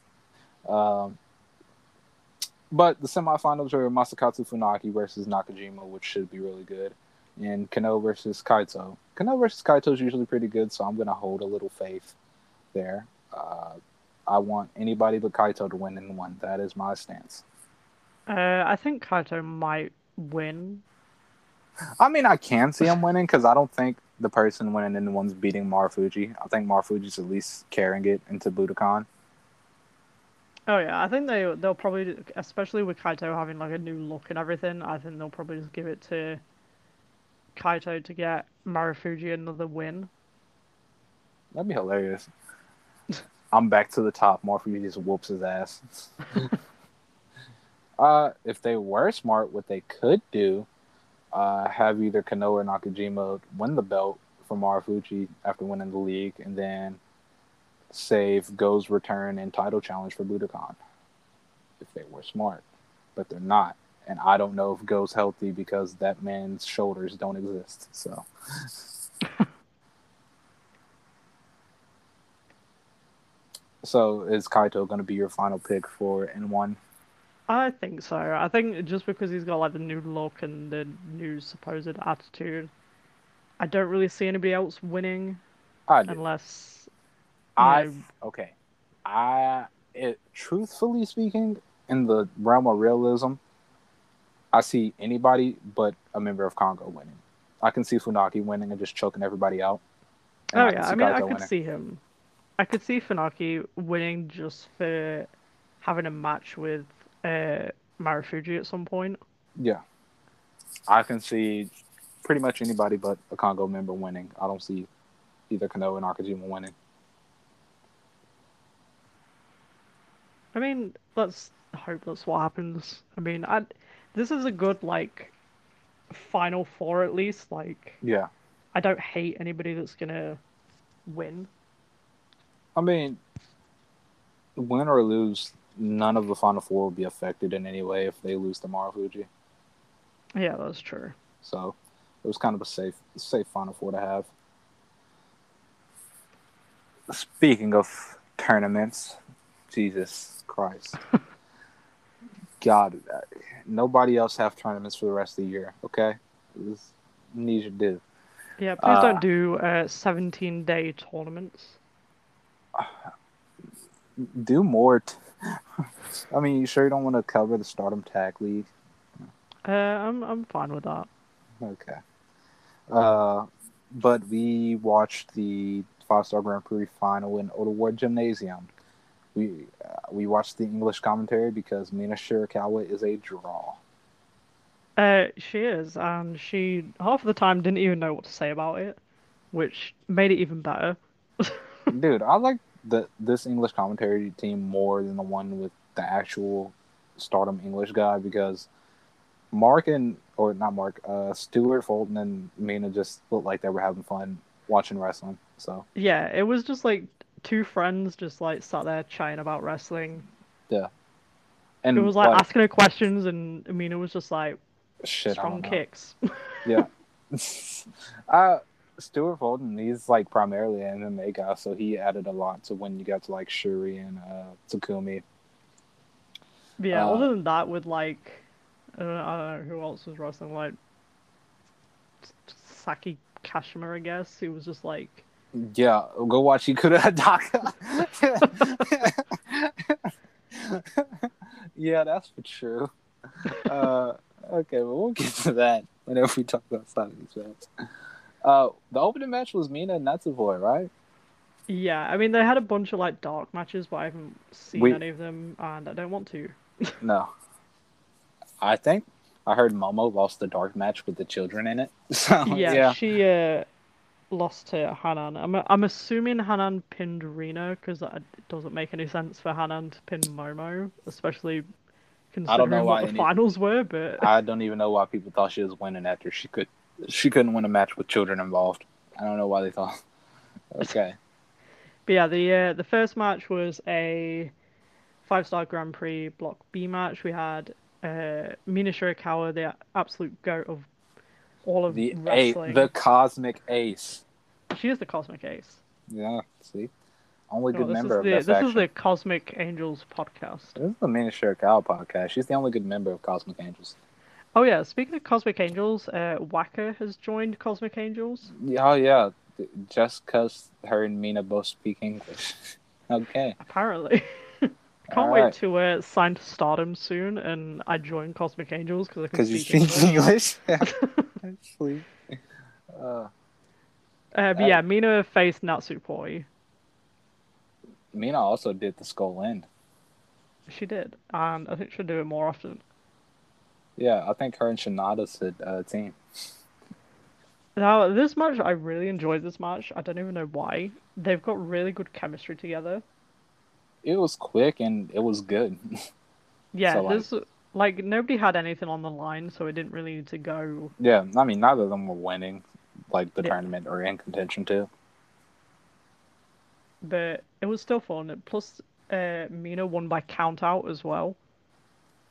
Um, but the semifinals are Masakatsu Funaki versus Nakajima, which should be really good, and Kano versus Kaito. Kano versus Kaito is usually pretty good, so I'm gonna hold a little faith there. Uh, I want anybody but Kaito to win in one. That is my stance. uh, I think Kaito might win. I mean, I can see him winning because I don't think the person winning in the one's beating Marufuji. I think Marufuji's at least carrying it into Budokan. Oh yeah, I think they they'll probably, especially with Kaito having like a new look and everything. I think they'll probably just give it to Kaito to get Marufuji another win. That'd be hilarious. I'm back to the top. Marufuji just whoops his ass. uh, if they were smart, what they could do, uh, have either Kano or Nakajima win the belt from Marufuji after winning the league, and then save Go's return and title challenge for Budokan. If they were smart, but they're not, and I don't know if Go's healthy because that man's shoulders don't exist. So. So is Kaito going to be your final pick for N1? I think so. I think just because he's got like the new look and the new supposed attitude, I don't really see anybody else winning I do. unless I know- okay. I it truthfully speaking, in the realm of realism, I see anybody but a member of Congo winning. I can see Funaki winning and just choking everybody out. Oh can yeah, I mean Kaito I could winning. see him. I could see Funaki winning just for having a match with uh, Marufuji at some point. Yeah, I can see pretty much anybody but a Congo member winning. I don't see either Kano and Nakajima winning. I mean, let's hope that's what happens. I mean, I this is a good like final four at least. Like Yeah, I don't hate anybody that's gonna win. I mean, win or lose, none of the final four will be affected in any way if they lose to Marufuji. Yeah, that's true. So it was kind of a safe, safe final four to have. Speaking of tournaments, Jesus Christ, God, nobody else have tournaments for the rest of the year. Okay, this need you to do. Yeah, please Uh, don't do uh 17 day tournaments. Do more. T- I mean, you sure you don't want to cover the Stardom Tag League? Uh, I'm I'm fine with that. Okay. Uh, but we watched the five star Grand Prix final in Ward Gymnasium. We uh, we watched the English commentary because Mina Shirakawa is a draw. Uh, she is, and she half of the time didn't even know what to say about it, which made it even better. Dude, I like the this English commentary team more than the one with the actual Stardom English guy because Mark and or not Mark, uh, Stuart Fulton and Mina just looked like they were having fun watching wrestling. So Yeah, it was just like two friends just like sat there chatting about wrestling. Yeah. And it was like asking her questions, and Amina was just like shit, I strong kicks. Yeah. uh, Stuart Fulton, he's like primarily an MMA guy, so he added a lot to when you got to like Shuri and uh, Takumi. Yeah, Uh, other than that, with like, I don't, know, I don't know who else was wrestling, like Saki Kashima, I guess. He was just like, Yeah, go watch Ikuto Hidaka. yeah, that's for true. Uh, okay, well, we'll get to that whenever we talk about some of these. Uh, the opening match was Mina and Natsupoi, right? yeah. I mean, they had a bunch of like dark matches, but I haven't seen We- any of them, and I don't want to. No. I think I heard Momo lost the dark match with the children in it. So, yeah, yeah. she uh, lost to Hanan. I'm I'm assuming Hanan pinned Reno because it doesn't make any sense for Hanan to pin Momo, especially considering what the any- finals were. But I don't even know why people thought she was winning after she could she couldn't win a match with children involved. I don't know why they thought. Okay. But yeah, the uh, the first match was a five star Grand Prix Block B match. We had uh, Mina Shirakawa, the absolute goat of all of The a the cosmic ace. She is the Cosmic Ace. Yeah, see? Only No, good this member of the this faction. is the Cosmic Angels podcast. This is the Mina Shirakawa podcast. She's the only good member of Cosmic Angels. Oh yeah, speaking of Cosmic Angels, uh, Waka has joined Cosmic Angels. Yeah, Oh yeah, just cause her and Mina both speak English. okay. Apparently, can't Alright. wait to uh, sign to Stardom soon, and I join Cosmic Angels because I can Because you speak speak English. English. Actually. Uh, Uh, but Uh, yeah, Mina faced Natsupoi. Mina also did the skull end. She did, and I think she'll do it more often. Yeah, I think her and SANADA said uh, team. Now, this match, I really enjoyed this match. I don't even know why. They've got really good chemistry together. It was quick and it was good. Yeah, So, like- this like nobody had anything on the line, so it didn't really need to go. yeah, I mean, neither of them were winning like the Yeah. tournament or in contention too. But it was still fun. Plus, uh, Mina won by count out as well.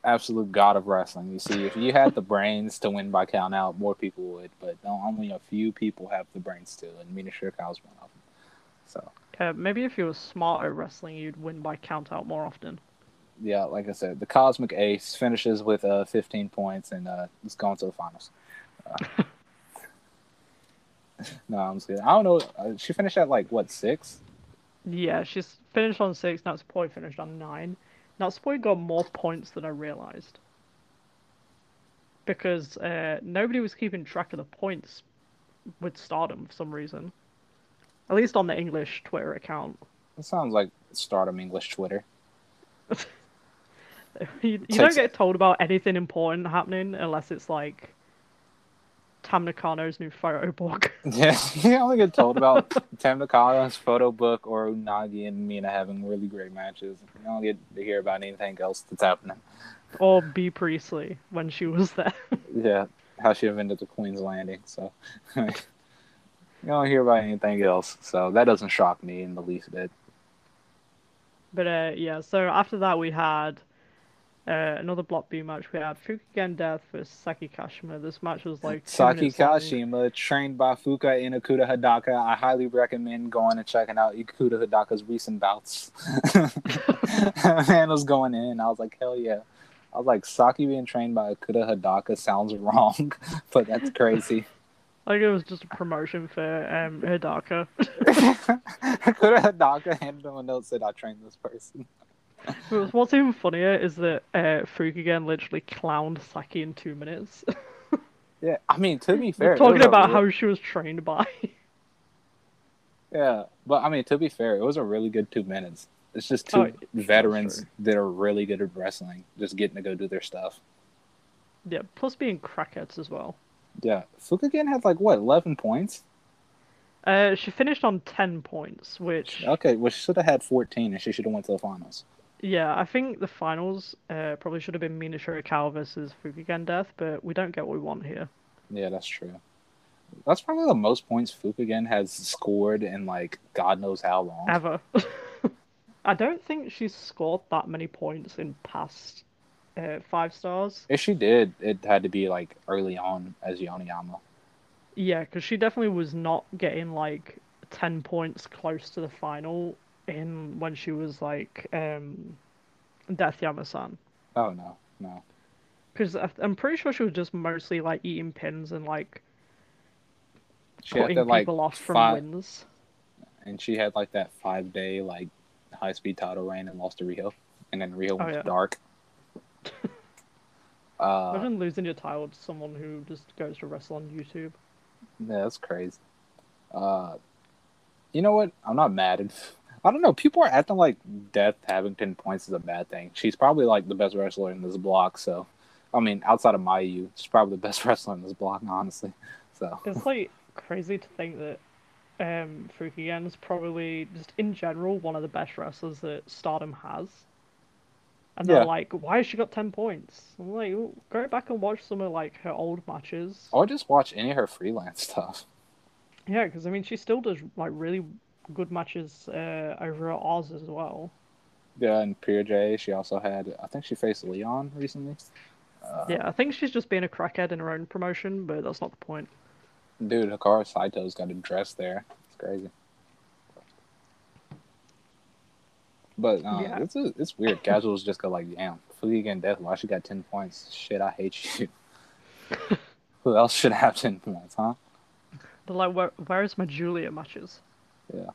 Absolute god of wrestling. You see, if you had the brains to win by count out, more people would, but only a few people have the brains to, and Mina Shirakawa's one of them. So, Uh, maybe if you were smart at wrestling, you'd win by count out more often. yeah, like I said, the Cosmic Ace finishes with uh, 15 points and uh, is going to the finals. Uh, no, I'm just kidding. I don't know. Uh, she finished at like what six? Yeah, she's finished on six. Natsupoi finished on nine. Natsupoi got more points than I realized. Because uh, nobody was keeping track of the points with Stardom for some reason. At least on the English Twitter account. It sounds like Stardom English Twitter. You, you don't get told about anything important happening unless it's like Tam Nakano's new photo book. Yeah, you only get told about Tam Nakano's photo book or Unagi and Mina having really great matches. You don't get to hear about anything else that's happening. or Bea Priestley when she was there. Yeah, how she invented the Queen's Landing. So you don't hear about anything else. So that doesn't shock me in the least bit. But uh, yeah, so after that we had uh, another Block B match. We had Fukigen Death versus Saki Kashima. This match was like two Saki minutes long. Kashima, trained by Fuka in Ikuto Hidaka. I highly recommend going and checking out Ikuto Hidaka's recent bouts. Man was going in. I was like, hell yeah. I was like, Saki being trained by Ikuto Hidaka sounds wrong, but that's crazy. Like it was just a promotion for um Hidaka. Ikuto Hidaka handed him a note said, I trained this person. What's even funnier is that uh, Fukigen literally clowned Saki in two minutes. Yeah, I mean, to be fair, it Talking about how she was trained by. Yeah, but I mean, to be fair, it was a really good two minutes. It's just two Oh, veterans sure. that are really good at wrestling, just getting to go do their stuff. yeah, plus being crackheads as well. Yeah, Fukigen had like what, eleven points? Uh, she finished on ten points, which Okay, well, she should have had fourteen, and she should have went to the finals. Yeah, I think the finals uh, probably should have been Mina Shirakawa versus Fukigen Death, but we don't get what we want here. Yeah, that's true. That's probably the most points Fukigen has scored in like God knows how long. Ever. I don't think she's scored that many points in past uh, five stars. If she did, it had to be like early on as Yoneyama. Yeah, because she definitely was not getting like 10 points close to the final in when she was like um, Death Yama-san. Oh no, no. Because I'm pretty sure she was just mostly like eating pins and like She had putting that like people off from five, wins. and she had like that five day like high speed title reign and lost to Rio, and then Rio went Oh, yeah. dark. uh, Imagine losing your title to someone who just goes to wrestle on YouTube. yeah, that's crazy. Uh, you know what? I'm not mad. I don't know. People are acting like Death having ten points is a bad thing. She's probably like the best wrestler in this block. So, I mean, outside of Mayu, she's probably the best wrestler in this block, honestly. So, It's like crazy to think that um, Fukigen is probably just in general one of the best wrestlers that Stardom has. And Yeah. they're like, why has she got ten points? I'm like, go back and watch some of like her old matches. or just watch any of her freelance stuff. Yeah, because I mean, she still does like really good matches uh, over at Oz as well. Yeah, and Pure J, she also had. I think she faced Leon recently. Uh, Yeah, I think she's just being a crackhead in her own promotion, but that's not the point. Dude, Hikaru Saito's got a dress there. It's crazy. But uh, Yeah. it's it's weird. Casuals just go like, damn, Fukigen Death, why she got 10 points? Shit, I hate you. Who else should have 10 points, huh? They're like, where, where's my Giulia matches? Yeah.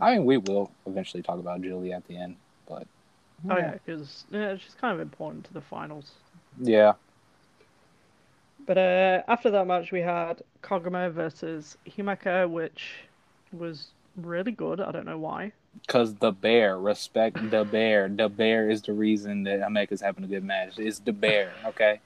I mean, we will eventually talk about Giulia at the end, but. Oh yeah, because yeah, she's kind of important to the finals. Yeah. But uh, after that match, we had Koguma versus Himeka, which was really good. I don't know why. Because the bear, respect the bear. The bear is the reason that Himeka's having a good match. It's the bear, okay?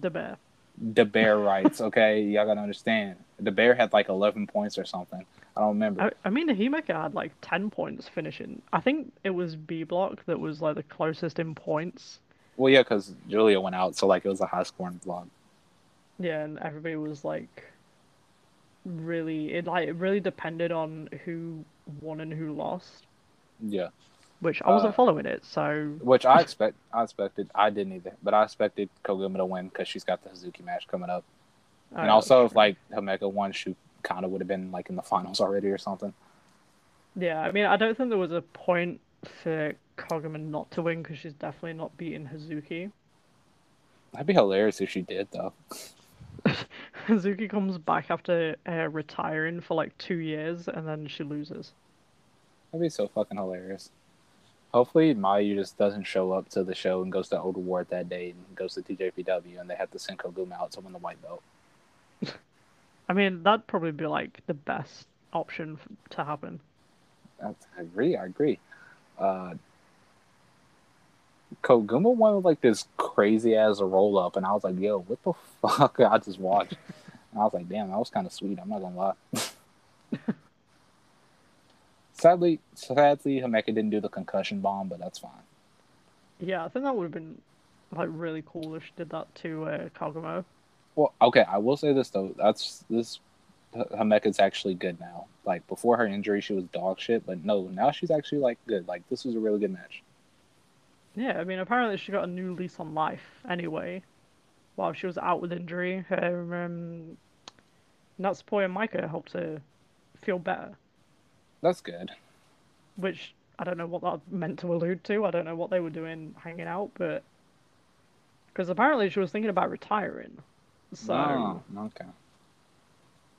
The bear. the bear rights, okay? Y'all gotta understand. The bear had like 11 points or something. I don't remember. I, I mean, Himeka had like 10 points finishing. I think it was B Block that was like the closest in points. Well, yeah, because Giulia went out, so like it was a high scoring vlog. Yeah, and everybody was like really it like it really depended on who won and who lost, Yeah, which I wasn't Uh, following it. So which I expect. I expected. I didn't either, but I expected Koguma to win because she's got the Hazuki match coming up, and uh, also if like Himeka won, she kind of would have been like in the finals already or something. yeah, I mean, I don't think there was a point for Koguma not to win because she's definitely not beating Hazuki. That'd be hilarious if she did though. Hazuki comes back after uh, retiring for like two years and then she loses. That'd be so fucking hilarious. Hopefully, Mayu just doesn't show up to the show and goes to Old War that day and goes to TJPW and they have to send Koguma out to win the white belt. I mean, that'd probably be like the best option to happen. I agree. I agree. Uh, Koguma won with like this crazy ass roll up, and I was like, "Yo, what the fuck?" I just watched, and I was like, "Damn, that was kind of sweet." I'm not gonna lie. sadly, sadly, Himeka didn't do the concussion bomb, but that's fine. Yeah, I think that would have been like really cool if she did that to uh, Koguma. Well, okay, I will say this though. That's this Himeka's actually good now. Like before her injury, she was dog shit, but no, now she's actually like good. Like this was a really good match. Yeah, I mean, apparently she got a new lease on life anyway. While she was out with injury, her um, Natsupoi and Maika helped her feel better. That's good. which I don't know what that meant to allude to. I don't know what they were doing hanging out, but because apparently she was thinking about retiring, so Oh, okay.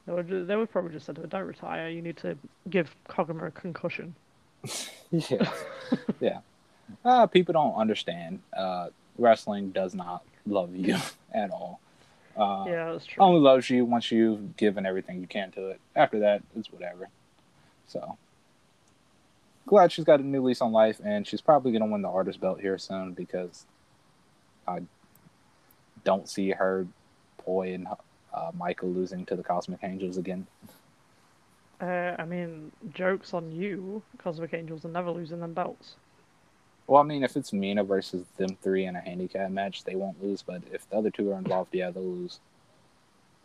they would they would probably just said "Don't retire. You need to give Koguma a concussion." Yeah, yeah. Uh, people don't understand. Uh, wrestling does not love you at all. Uh, yeah, that's true. Only loves you once you've given everything you can to it. After that, it's whatever. So, glad she's got a new lease on life, and she's probably gonna win the artist belt here soon because I don't see her, Poi, and uh, Maika losing to the Cosmic Angels again. Uh, I mean, jokes on you. Cosmic Angels are never losing them belts. Well, I mean, if it's Mina versus them three in a handicap match, they won't lose. But if the other two are involved, yeah, they'll lose.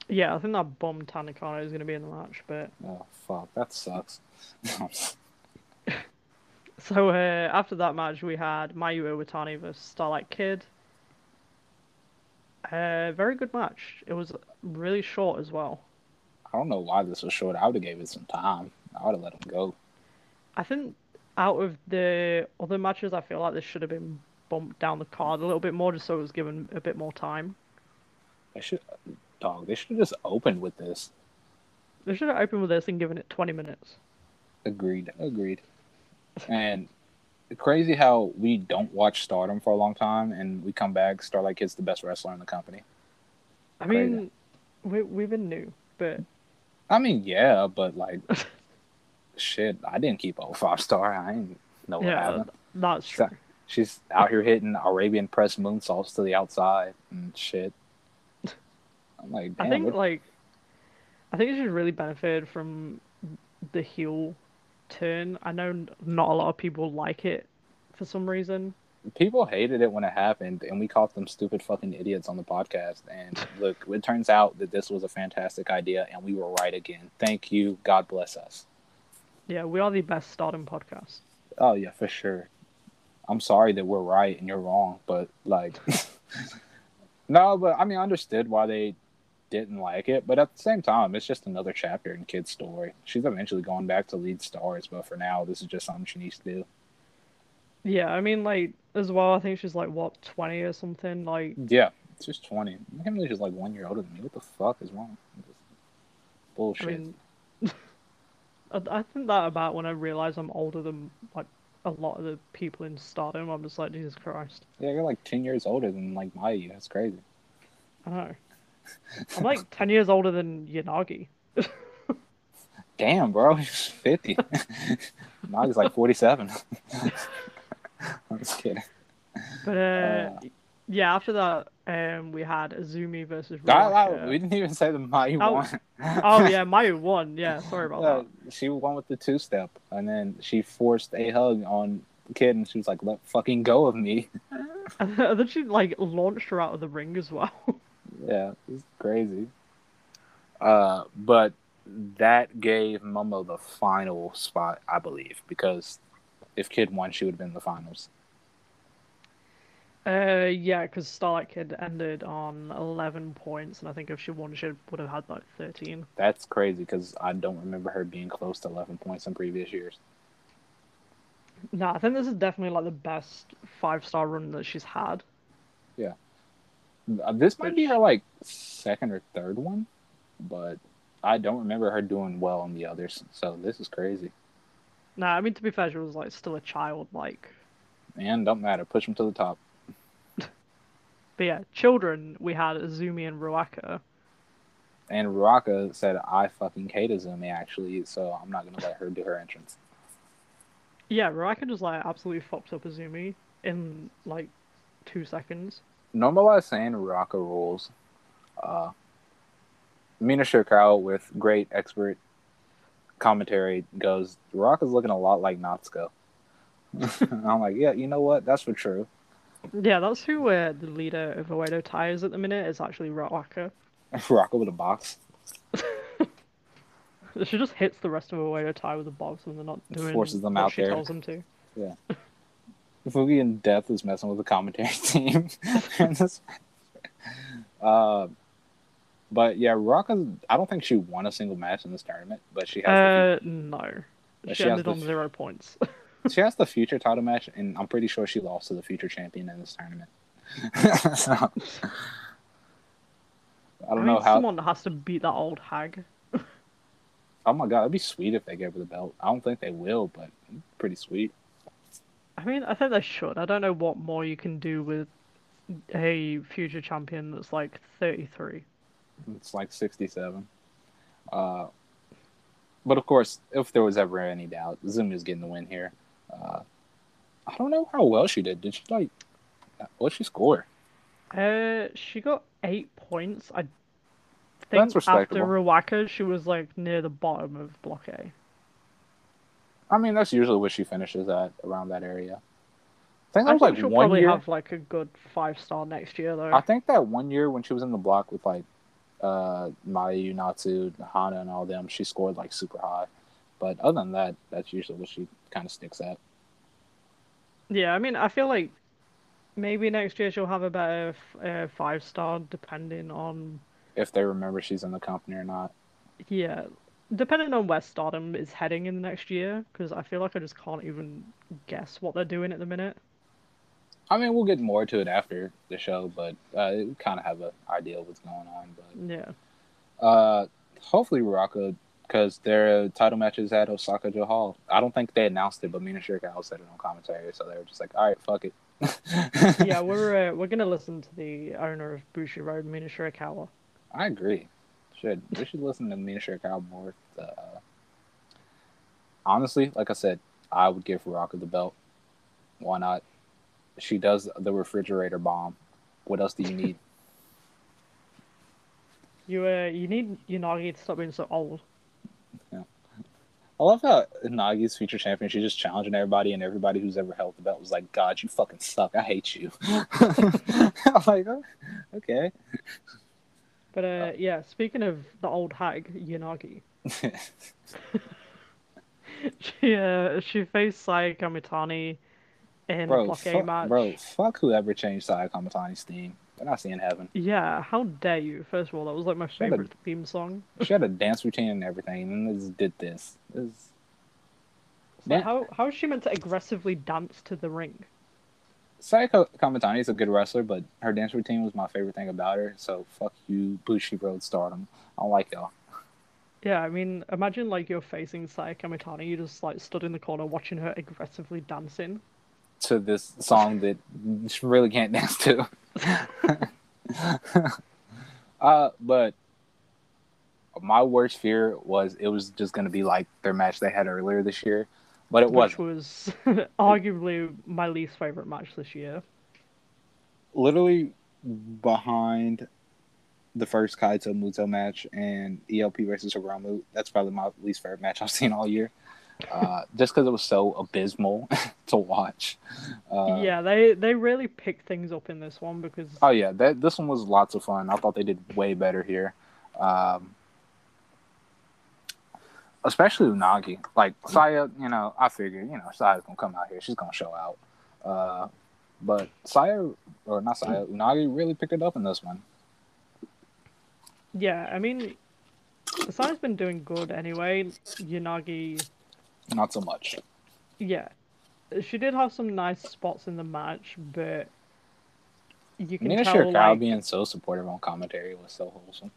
Yeah, I think that bomb Tanakano is going to be in the match, but Oh fuck, that sucks. So uh, after that match, we had Mayu Iwatani versus Starlight Kid. Uh, very good match. It was really short as well. I don't know why this was short. I would have gave it some time. I would have let him go. I think out of the other matches, I feel like this should have been bumped down the card a little bit more, just so it was given a bit more time. They should, dog. They should have just opened with this. They should have opened with this and given it 20 minutes. Agreed. Agreed. And crazy how we don't watch Stardom for a long time, and we come back. Starlight Kid's the best wrestler in the company. I Crazy. mean, we we've been new, but I mean, yeah, but like, shit, I didn't keep a five star. I didn't know what yeah, happened. that's So- She's out here hitting Arabian press moonsaults to the outside and shit. I'm like, damn, I think what- like, I think it should really benefit from the heel turn. I know not a lot of people like it for some reason. people hated it when it happened, and we called them stupid fucking idiots on the podcast. And look, it turns out that this was a fantastic idea, and we were right again. Thank you. God bless us. Yeah, we are the best Stardom podcast. Oh yeah, for sure. I'm sorry that we're right and you're wrong, but like, no, but I mean, I understood why they didn't like it, but at the same time, it's just another chapter in Kid's story. She's eventually going back to lead stars, but for now, this is just something she needs to do. Yeah, I mean, like as well. I think she's like what twenty or something. Like, Yeah, she's 20. I can't believe she's like one year older than me. What the fuck is wrong? Bullshit. I mean, I, I think that about when I realize I'm older than like a lot of the people in Stardom. I'm just like Jesus Christ. yeah, you're like 10 years older than like Mayu. That's crazy. I know. I'm like ten years older than Unagi. Damn, bro, he's 50. now he's like 47. I'm just kidding. But uh, Uh. Yeah, after that, um, we had Azumi versus That- that- we didn't even say the Mayu Oh, won. Oh yeah, Mayu won. Yeah, sorry about Yeah, she won with the two step, and then she forced a hug on kid, and she was like, "Let fucking go of me." And then she like launched her out of the ring as well. yeah, it's crazy. Uh, but that gave Momo the final spot, I believe, because if Kid won, she would have been in the finals. Uh, yeah, because Starlight Kid ended on 11 points, and I think if she won, she would have had like 13. That's crazy because I don't remember her being close to 11 points in previous years. No, I think this is definitely like the best five star run that she's had. Yeah. This might be her like second or third one, but I don't remember her doing well in the others. So this is crazy. No, I mean to be fair, she was like still a child, like. And don't matter, push them to the top. But yeah, children, we had Azumi and Ruaka. And Ruaka said, "I fucking hate Azumi actually, so I'm not gonna let her do her entrance." Yeah, Ruaka just like absolutely fucked up Azumi in like two seconds. Normalize saying Ruaka rules. Uh, Mina Shirakawa with great expert commentary goes, Ruaka's looking a lot like Natsuko. I'm like, yeah, you know what? That's for true. Yeah, that's who uh, the leader of Oedo Tai is at the minute. Is actually Ruaka. Ruaka with a box. She just hits the rest of Oedo Tai with a box when they're not doing Forces them out she there. tells them to. Yeah. Fukigen Death is messing with the commentary team. uh, but yeah, Ruaka. I don't think she won a single match in this tournament, but she has Uh, no. But She she ended the on zero points. she has the future title match, and I'm pretty sure she lost to the future champion in this tournament. So, I don't I mean, know how. someone has to beat that old hag. Oh my god, it'd be sweet if they gave her the belt. I don't think they will, but pretty sweet. I mean, I think they should. I don't know what more you can do with a future champion that's like 33. It's like 67. Uh, but of course, if there was ever any doubt, Zumi is getting the win here. Uh, I don't know how well she did. Did she like? What'd she score? Uh, she got eight points. I think after. Ruaka, she was like near the bottom of Block A. I mean, that's usually what she finishes at around that area. I think I that was think like she'll one probably year. have like a good five star next year though. I think that one year when she was in the block with like uh Mayu, Natsu, Hana, and all them, she scored like super high. But other than that, that's usually what she kind of sticks at. Yeah, I mean, I feel like maybe next year she'll have a better f- uh, five star, depending on If they remember she's in the company or not. yeah, depending on where Stardom is heading in the next year. Because I feel like I just can't even guess what they're doing at the minute. I mean, we'll get more to it after the show, but uh, we kind of have an idea of what's going on. But Yeah, uh, hopefully, Raka, because their title match is at Osaka-Jo Hall. I don't think they announced it, but Mina Shirakawa said it on commentary, so they were just like, "All right, fuck it." yeah, we're uh, we're gonna listen to the owner of Bushiroad, Mina Shirakawa. I agree. Should we should listen to Mina Shirakawa more? Uh, honestly, like I said, I would give Raka the belt. Why not? She does the refrigerator bomb. What else do you need? You uh, you need Unagi to stop being so old. I love how Nagi's future champion, she's just challenging everybody, and everybody who's ever held the belt was like, God, you fucking suck. I hate you. I'm like, oh, okay. But uh, yeah, speaking of the old hag Unagi, she uh, she faced Saya Kamitani in a bro, A fuck, match. bro, fuck whoever changed Saya Kamitani's theme. They're not seeing heaven. Yeah, how dare you? First of all, that was like my up. favorite theme song. She had a dance routine and everything, and just did this. Is- So how how is she meant to aggressively dance to the ring? Saya Ka- Kamitani is a good wrestler, but her dance routine was my favorite thing about her. So fuck you, Bushiroad Stardom. I don't like y'all. Yeah, I mean, imagine like you're facing Saya Kamitani, you just like stood in the corner watching her aggressively dancing. To this song that she really can't dance to. uh, but my worst fear was it was just gonna be like their match they had earlier this year, but it wasn't. was arguably my least favorite match this year. Literally behind the first Kaito Muto match and ELP versus Hiromu. That's probably my least favorite match I've seen all year. Uh, just because it was so abysmal to watch. Uh, yeah, they they really picked things up in this one because Oh yeah, that this one was lots of fun. I thought they did way better here, um, especially Unagi. Like Saya, you know, I figured you know Saya's gonna come out here. She's gonna show out. Uh, but Saya or not Saya, Unagi really picked it up in this one. yeah, I mean, Sai's been doing good anyway. Unagi, Not so much. yeah, she did have some nice spots in the match, but you can Mina tell Shirakawa like, being so supportive on commentary was so wholesome.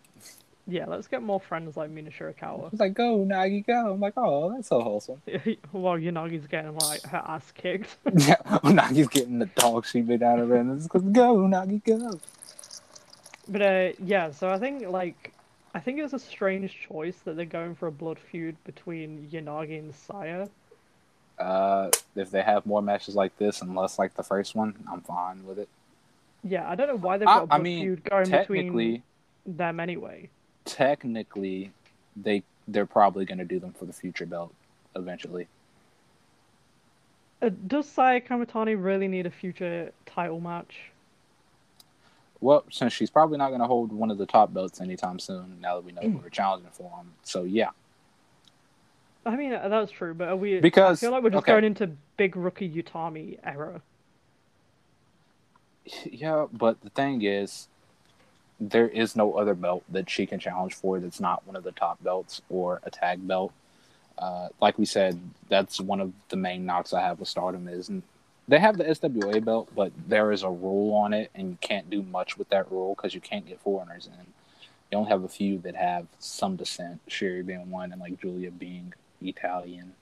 yeah, let's get more friends like Mina Shirakawa. It's like go Unagi go. I'm like oh that's so wholesome. While Unagi's getting like her ass kicked. yeah, Unagi's getting the dog shit beat out of her, and it's because go Unagi go. But uh, yeah, so I think like I think it's a strange choice that they're going for a blood feud between Unagi and Saya. Uh, if they have more matches like this and less like the first one, I'm fine with it. Yeah, I don't know why they've I- got a I blood mean, feud going technically, between them anyway. technically, they they're probably going to do them for the future belt eventually. Uh, does Saya Kamitani really need a future title match? Well, since she's probably not going to hold one of the top belts anytime soon, now that we know who we're challenging for them, so yeah, I mean, that's true, but are we? Because- I feel like we're just okay. going into big rookie Utami era. yeah. But the thing is, there is no other belt that she can challenge for that's not one of the top belts or a tag belt. Uh, like we said, that's one of the main knocks I have with Stardom is they have the SWA belt, but there is a rule on it, and you can't do much with that rule because you can't get foreigners in. You only have a few that have some descent, Shuri being one, and like Giulia being Italian.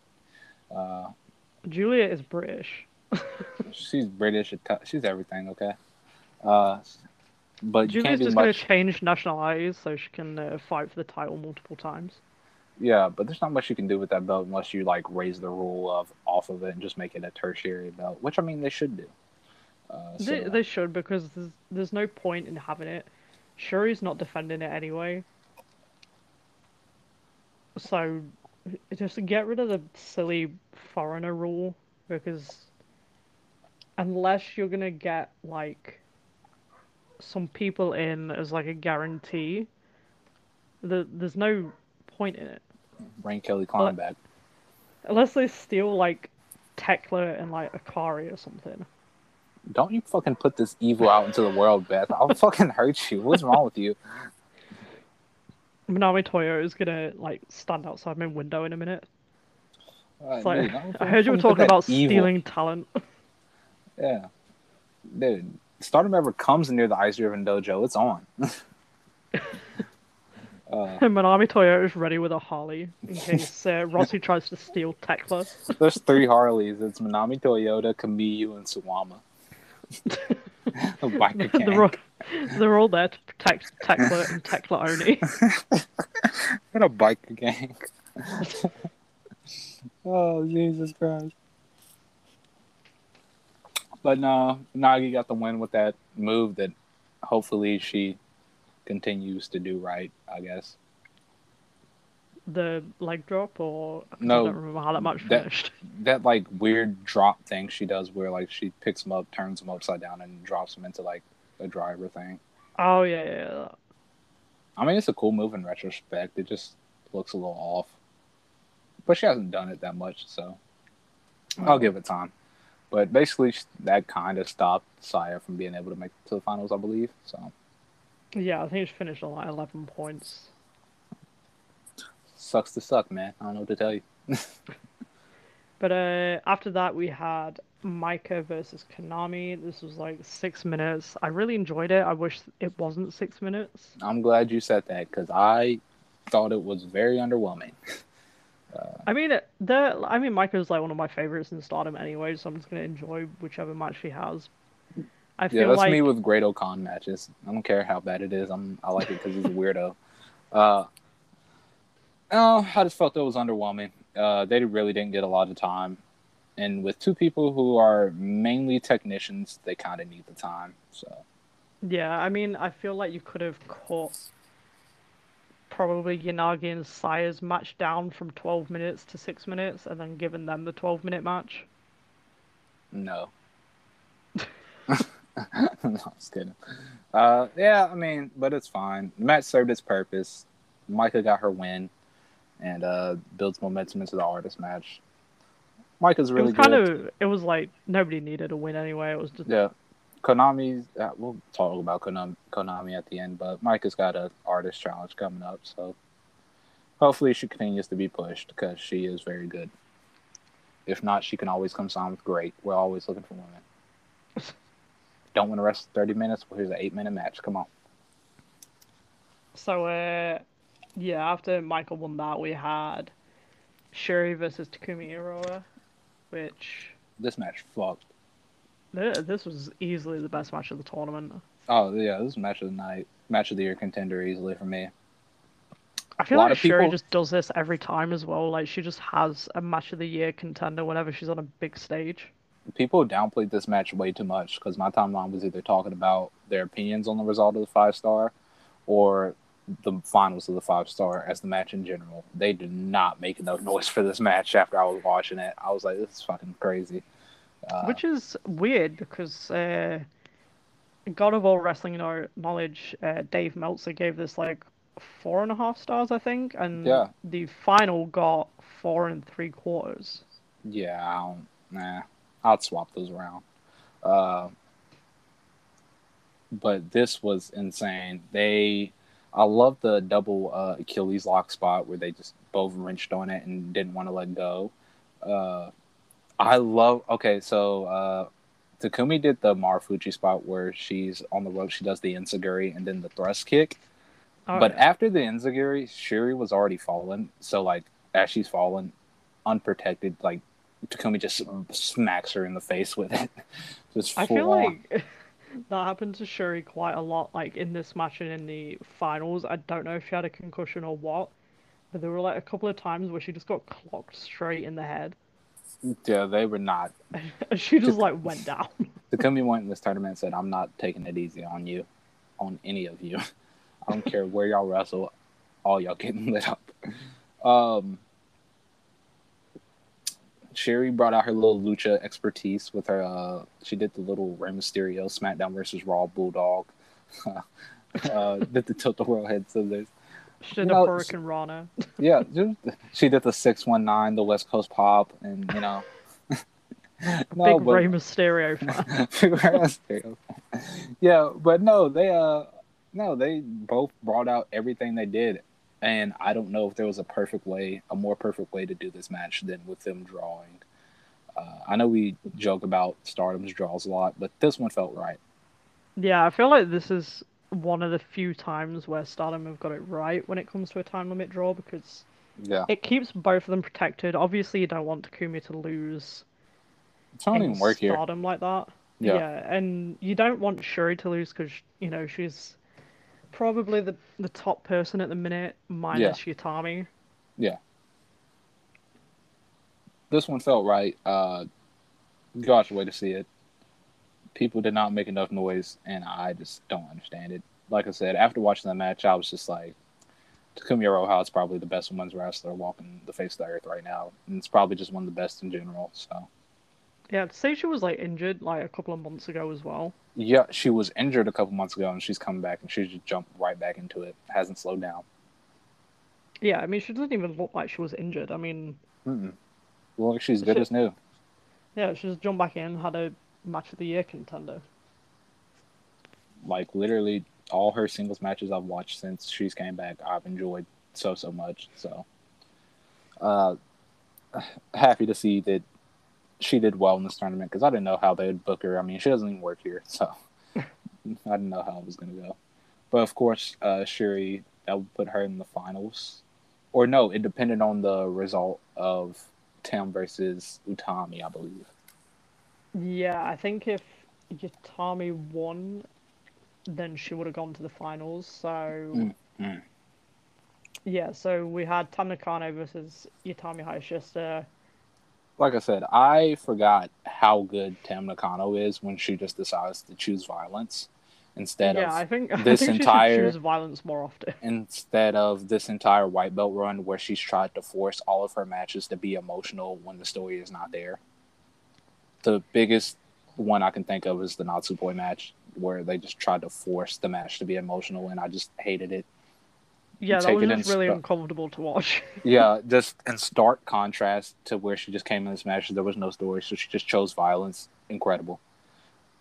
Uh, Giulia is British. she's British, she's everything, okay? Uh, but you Giulia's just going to change nationalities so she can uh, fight for the title multiple times. Yeah, but there's not much you can do with that belt unless you like raise the rule of off of it and just make it a tertiary belt, which I mean they should do. Uh, so, They, they should because there's there's no point in having it. Shuri's not defending it anyway. So just get rid of the silly foreigner rule because unless you're gonna get like some people in as like a guarantee, the, there's no point in it. Bring Kelly Klein back. Unless they steal like Tekla and like Akari or something. Don't you fucking put this evil out into the world, Beth. I'll fucking hurt you. What's wrong with you? Manami Toyo is gonna like stand outside my window in a minute. It's like, dude, I heard you were talking about evil- stealing talent. Yeah. Dude, Stardom ever comes near the Ice Ribbon Dojo, it's on. uh, And Manami Toyo is ready with a Harley in case uh, Rossy tries to steal Tekla. there's three Harleys. It's Manami Toyota, Kamiyu, and Suwama. the they're, all, they're all there to protect Tekla and Tekla only. What a biker gang. oh, Jesus Christ. But no, Nagi got the win with that move that hopefully she continues to do right, I guess. the leg drop, or No, I don't remember how that match that- finished. That like weird drop thing she does where like she picks him up, turns him upside down, and drops him into like a driver thing. Oh yeah, yeah, yeah. I mean, it's a cool move in retrospect. It just looks a little off. But she hasn't done it that much, so I'll give it time. But basically, that kind of stopped Saya from being able to make it to the finals, I believe. So Yeah, I think he's finished on like eleven points. sucks to suck, man. I don't know what to tell you. But uh, after that, we had Maika versus Konami. This was like six minutes. I really enjoyed it. I wish it wasn't six minutes. I'm glad you said that because I thought it was very underwhelming. I mean, the I mean, Maika's like one of my favorites in Stardom anyway, so I'm just gonna enjoy whichever match she has. I Yeah, that's like me with Great-O-Khan matches. I don't care how bad it is. I'm I like it because he's a weirdo. Uh, no, I just felt it was underwhelming. Uh, they really didn't get a lot of time, and with two people who are mainly technicians, they kind of need the time. So yeah, I mean, I feel like you could have caught probably Unagi and Saya's match down from 12 minutes to six minutes, and then given them the 12 minute match. no. no, I'm just kidding. Uh, yeah, I mean, but it's fine. The match served its purpose. Maika got her win, and uh, builds momentum into the artist match. Maika's really it was kind good. of it was like nobody needed a win anyway. It was just Yeah, Konami's. Uh, we'll talk about Konami, Konami at the end, but Maika's got a artist challenge coming up, so hopefully she continues to be pushed because she is very good. If not, she can always come sign with GLEAT. We're always looking for women. Don't want to wrestle thirty minutes? Well, here's an eight-minute match. Come on. So, uh, yeah, after Maika won that, we had Shuri versus Takumi Iroha, which This match fucked. this was easily the best match of the tournament. Oh yeah, this is match of the night, match of the year contender easily for me. I feel like Shuri people- just does this every time as well. Like she just has a match of the year contender whenever she's on a big stage. People downplayed this match way too much because my timeline was either talking about their opinions on the result of the five star or the finals of the five star as the match in general. They did not make enough noise for this match after I was watching it. I was like, this is fucking crazy. Uh, Which is weird because uh, God of All Wrestling Kno- Knowledge, uh, Dave Meltzer gave this like four and a half stars, I think, and Yeah. the final got four and three quarters. yeah, I don't, nah, I'd swap those around. Uh, but this was insane. They, I love the double uh, Achilles lock spot where they just both wrenched on it and didn't want to let go. Uh, I love. Okay, so uh, Takumi did the Marufuji spot where she's on the rope. She does the enziguri and then the thrust kick. Oh, But yeah. after the enziguri, Shuri was already fallen. So like as she's fallen, unprotected, like Takumi just smacks her in the face with it. just I feel on. like that happened to Shuri quite a lot, like in this match and in the finals. I don't know if she had a concussion or what, but there were like a couple of times where she just got clocked straight in the head. yeah, they were not. She just like went down. Takumi went in this tournament and said, "I'm not taking it easy on you, on any of you. I don't care where y'all wrestle, all y'all getting lit up." Um, Shuri brought out her little lucha expertise with her. Uh, she did the little Rey Mysterio SmackDown versus Raw Bulldog. uh, did the tilt the world head scissors. She did You know, Hurricanrana. Yeah, just, she did the six one nine, the West Coast pop, and you know. Big Rey Mysterio fan. yeah, but no, they uh, no, they both brought out everything they did, and I don't know if there was a perfect way, a more perfect way to do this match than with them drawing. Uh, I know we joke about Stardom's draws a lot, but this one felt right. Yeah, I feel like this is one of the few times where Stardom have got it right when it comes to a time limit draw because Yeah, it keeps both of them protected. Obviously, you don't want Takumi to lose it don't even work here. Stardom like that. Yeah. and you don't want Shuri to lose because you know she's probably the the top person at the minute, minus Utami. this one felt right. Uh, gosh, way to see it. People did not make enough noise, and I just don't understand it. Like I said, after watching the match, I was just like, Takumi Iroha is probably the best women's wrestler walking the face of the earth right now, and it's probably just one of the best in general. So, Yeah, to say she was like injured like a couple of months ago as well. yeah, she was injured a couple months ago, and she's come back, and she's just jumped right back into it. Hasn't slowed down. Yeah, I mean she doesn't even look like she was injured. I mean, Mm-mm. Well, she's good Shit. as new. yeah, she just jumped back in, had a match of the year contender. Like literally, all her singles matches I've watched since she's came back, I've enjoyed so so much. So, uh, happy to see that she did well in this tournament because I didn't know how they would book her. I mean, she doesn't even work here, so I didn't know how it was gonna go. But of course, uh, Shuri that would put her in the finals, or no, it depended on the result of Tam versus Utami, I believe. Yeah, I think if Utami won, then she would have gone to the finals. So Mm, mm. yeah, so we had Tam Nakano versus Utami Hayashishita. Like I said, I forgot how good Tam Nakano is when she just decides to choose violence instead yeah, I of think I this think entire- violence more often. instead of this entire white belt run where she's tried to force all of her matches to be emotional when the story is not there. The biggest one I can think of is the Natsupoi match where they just tried to force the match to be emotional and I just hated it. Yeah, that was just really sp- uncomfortable to watch. Yeah, just in stark contrast to where she just came in this match, there was no story, so she just chose violence. Incredible.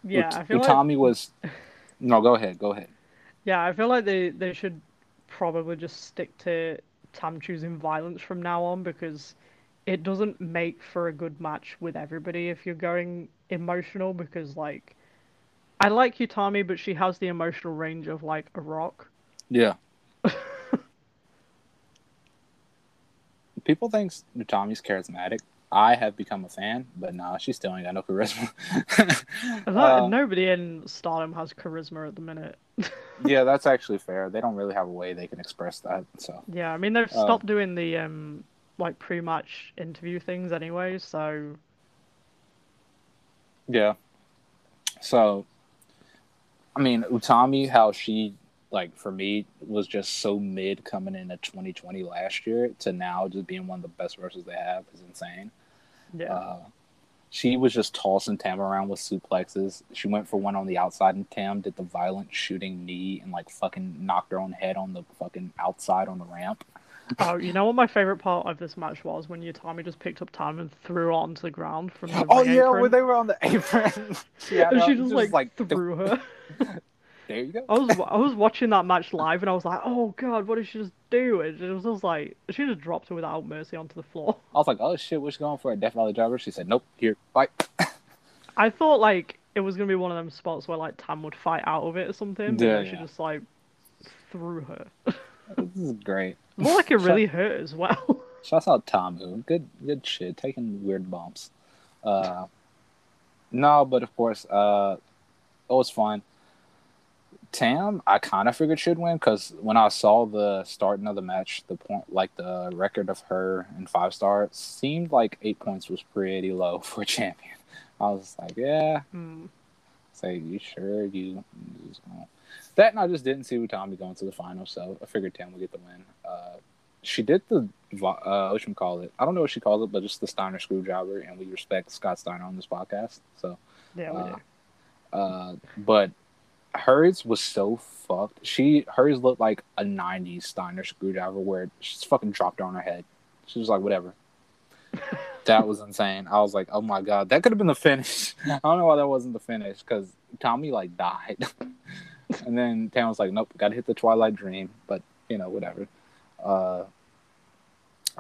yeah, Ut- I feel like Utami was. No, go ahead. Go ahead. yeah, I feel like they they should probably just stick to Tam choosing violence from now on because it doesn't make for a good match with everybody if you're going emotional because like I like Utami, but she has the emotional range of like a rock. Yeah. People think Utami's charismatic. I have become a fan, but nah, she still ain't got no charisma. That- Uh, Nobody in Stardom has charisma at the minute. yeah, that's actually fair. They don't really have a way they can express that. So Yeah, I mean they've Uh, stopped doing the um like pre-match interview things anyway, so yeah. So, I mean, Utami, how she like for me was just so mid coming into 2020 last year to now just being one of the best wrestlers they have is insane. yeah. Uh, she was just tossing Tam around with suplexes. She went for one on the outside, and Tam did the violent shooting knee and like fucking knocked her own head on the fucking outside on the ramp. Oh, you know what my favorite part of this match was when Utami just picked up Tam and threw her onto the ground from the Oh yeah, apron. when they were on the apron, yeah, and no, she just like, th- threw her. there you go. I was I was watching that match live and I was like, oh god, what did she just do? And it was just like she just dropped her without mercy onto the floor. I was like, oh shit, what's going for a Death Valley driver? She said, nope, here, fight. I thought like it was gonna be one of them spots where like Tam would fight out of it or something, but Yeah, she yeah. just like threw her. this is great. More like it really hurt as well. Shouts out Tamu. Good good shit. Taking weird bumps. Uh no, but of course, uh it was fun. Tam, I kind of figured should win because when I saw the starting of the match, the point, like the record of her in five stars, seemed like eight points was pretty low for a champion. I was like, yeah, Hmm. say you sure you. That and I just didn't see Utami going to the final, so I figured Tam would get the win. Uh, she did the uh, you call it? I don't know what she calls it, but just the Steiner screwdriver, and we respect Scott Steiner on this podcast. So Yeah, we uh, do. uh, but hers was so fucked. She hers looked like a '90s Steiner screwdriver where she's fucking dropped on her head. She was like, whatever. that was insane. I was like, oh my god, that could have been the finish. I don't know why that wasn't the finish because Tommy like died, and then Tam was like, nope, got to hit the Twilight Dream. But you know, whatever. Uh,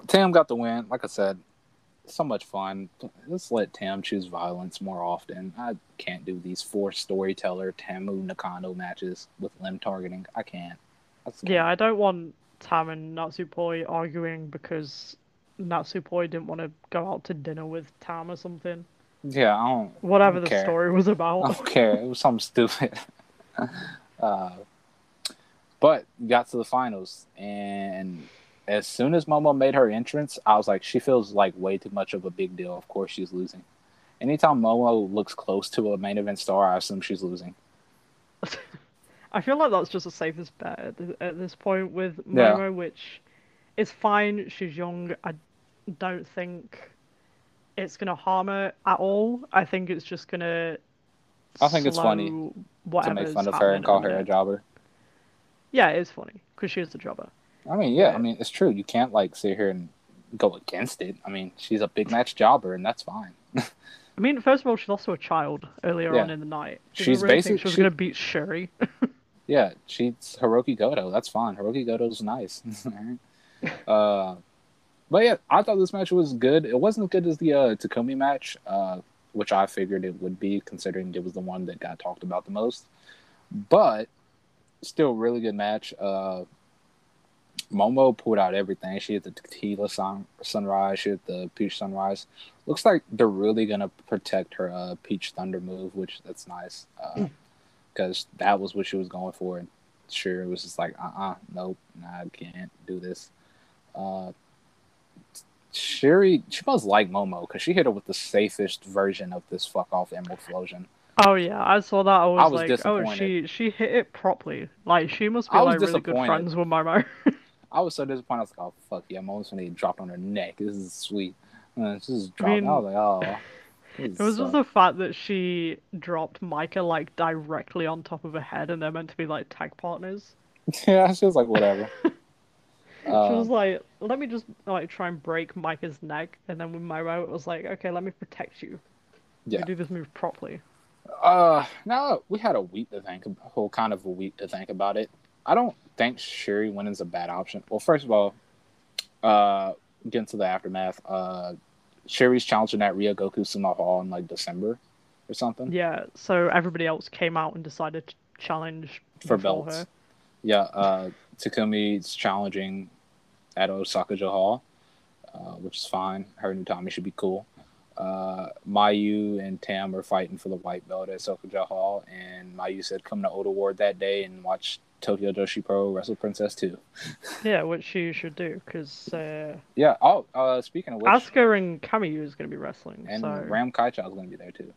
Tam got the win. Like I said, so much fun. Let's let Tam choose violence more often. I can't do these four storyteller Tam Nakano matches with limb targeting. I can't. That's Yeah, I don't want Tam and Natsupoi arguing because Natsupoi didn't want to go out to dinner with Tam or something. yeah. I don't. Whatever don't the care. story was I about. don't care. It was something stupid. uh, but got to the finals, and as soon as Momo made her entrance, I was like, she feels like way too much of a big deal. Of course, she's losing. Anytime Momo looks close to a main event star, I assume she's losing. I feel like that's just the safest bet at, th- at this point with Yeah. Momo, which is fine. She's young. I don't think it's gonna harm her at all. I think it's just gonna. I think it's funny to make fun of her and call her a jobber. Yeah, it is funny because she is a jobber. I mean, yeah, I mean, it's true. You can't like sit here and go against it. I mean, she's a big match jobber, and that's fine. I mean, first of all, she lost to a child earlier Yeah. on in the night. Did She's really basic- think she was she- gonna beat Shuri. Yeah, she's Hirooki Goto. That's fine. Hirooki Goto's nice. uh, but yeah, I thought this match was good. It wasn't as good as the uh, Takumi match, uh, which I figured it would be, considering it was the one that got talked about the most. But still, really good match. Uh, Momo pulled out everything. She hit the tequila sun- sunrise. She hit the peach sunrise. Looks like they're really gonna protect her uh, peach thunder move, which that's nice. Because that was what she was going for. And sure, it was just like, uh, uh nope, nah, I can't do this. Uh, Shuri, she must like Momo because she hit her with the safest version of this fuck off Emerald Flowsion. Oh yeah, I saw that. I was, I was like, oh, she she hit it properly. Like she must be like really good friends with Momo. I was so disappointed. I was like, oh fuck yeah, Momo's gonna get dropped on her neck. This is sweet. And it's just I dropped. I, mean, was like, oh. It was just the fact that she dropped Maika like directly on top of her head, and they're meant to be like tag partners. yeah, she was like, whatever. she was Um, like, "Let me just like try and break Maika's neck," and then with Momo, it was like, "Okay, let me protect you. Yeah. You do this move properly." Uh, now we had a week to think, a whole kind of a week to think about it. I don't think Shuri winning's a bad option. Well, first of all, uh, getting to the aftermath, uh, Shuri's challenging that Ryogoku Sumo Hall in like December or something Yeah. So everybody else came out and decided to challenge for belts. her. Yeah, uh, Takumi's challenging at Osaka-jo Hall, uh, which is fine. Her and Tommy should be cool. Uh, Mayu and Tam are fighting for the white belt at Sokuja Hall, and Mayu said, "Come to Ota Ward that day and watch Tokyo Joshi Pro Wrestle Princess 2. Yeah, which you should do because uh, Yeah. Oh, uh, speaking of which, Asuka and Kamiyu is going to be wrestling. and so Ram Kaicho is going to be there too.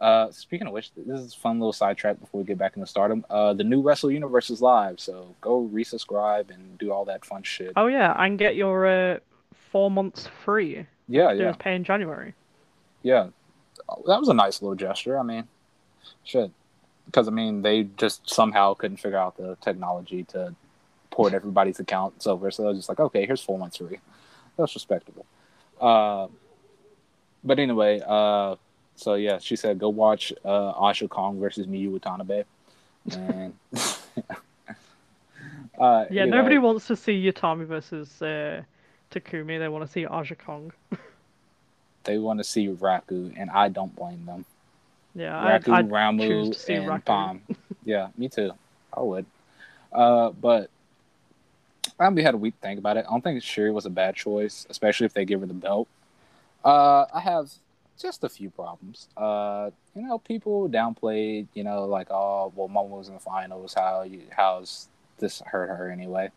Uh, speaking of which, this is a fun little sidetrack before we get back into Stardom. Uh, the new Wrestle Universe is live, so go resubscribe and do all that fun shit. oh yeah, and get your uh, four months free. yeah, yeah. pay in January. Yeah, that was a nice little gesture. I mean, shit, because I mean they just somehow couldn't figure out the technology to port everybody's accounts over, so they're just like, okay, here's four months free. That's respectable. Uh, but anyway, uh, so yeah, she said go watch uh, Aja Kong versus Miyu Watanabe, and uh, Yeah, nobody wants to see Utami versus uh, Takumi. They want to see Aja Kong. they want to see Raku, and I don't blame them. Yeah, I'd, Raku, I'd choose Ramu, to see and Raku. Palm. Yeah, me too. I would. Uh, but I we had a week to think about it. I don't think Shuri was a bad choice, especially if they give her the belt. Uh, I have just a few problems. Uh, you know, people downplayed. You know, like oh, well, Momo was in the finals. How you? How's this hurt her anyway?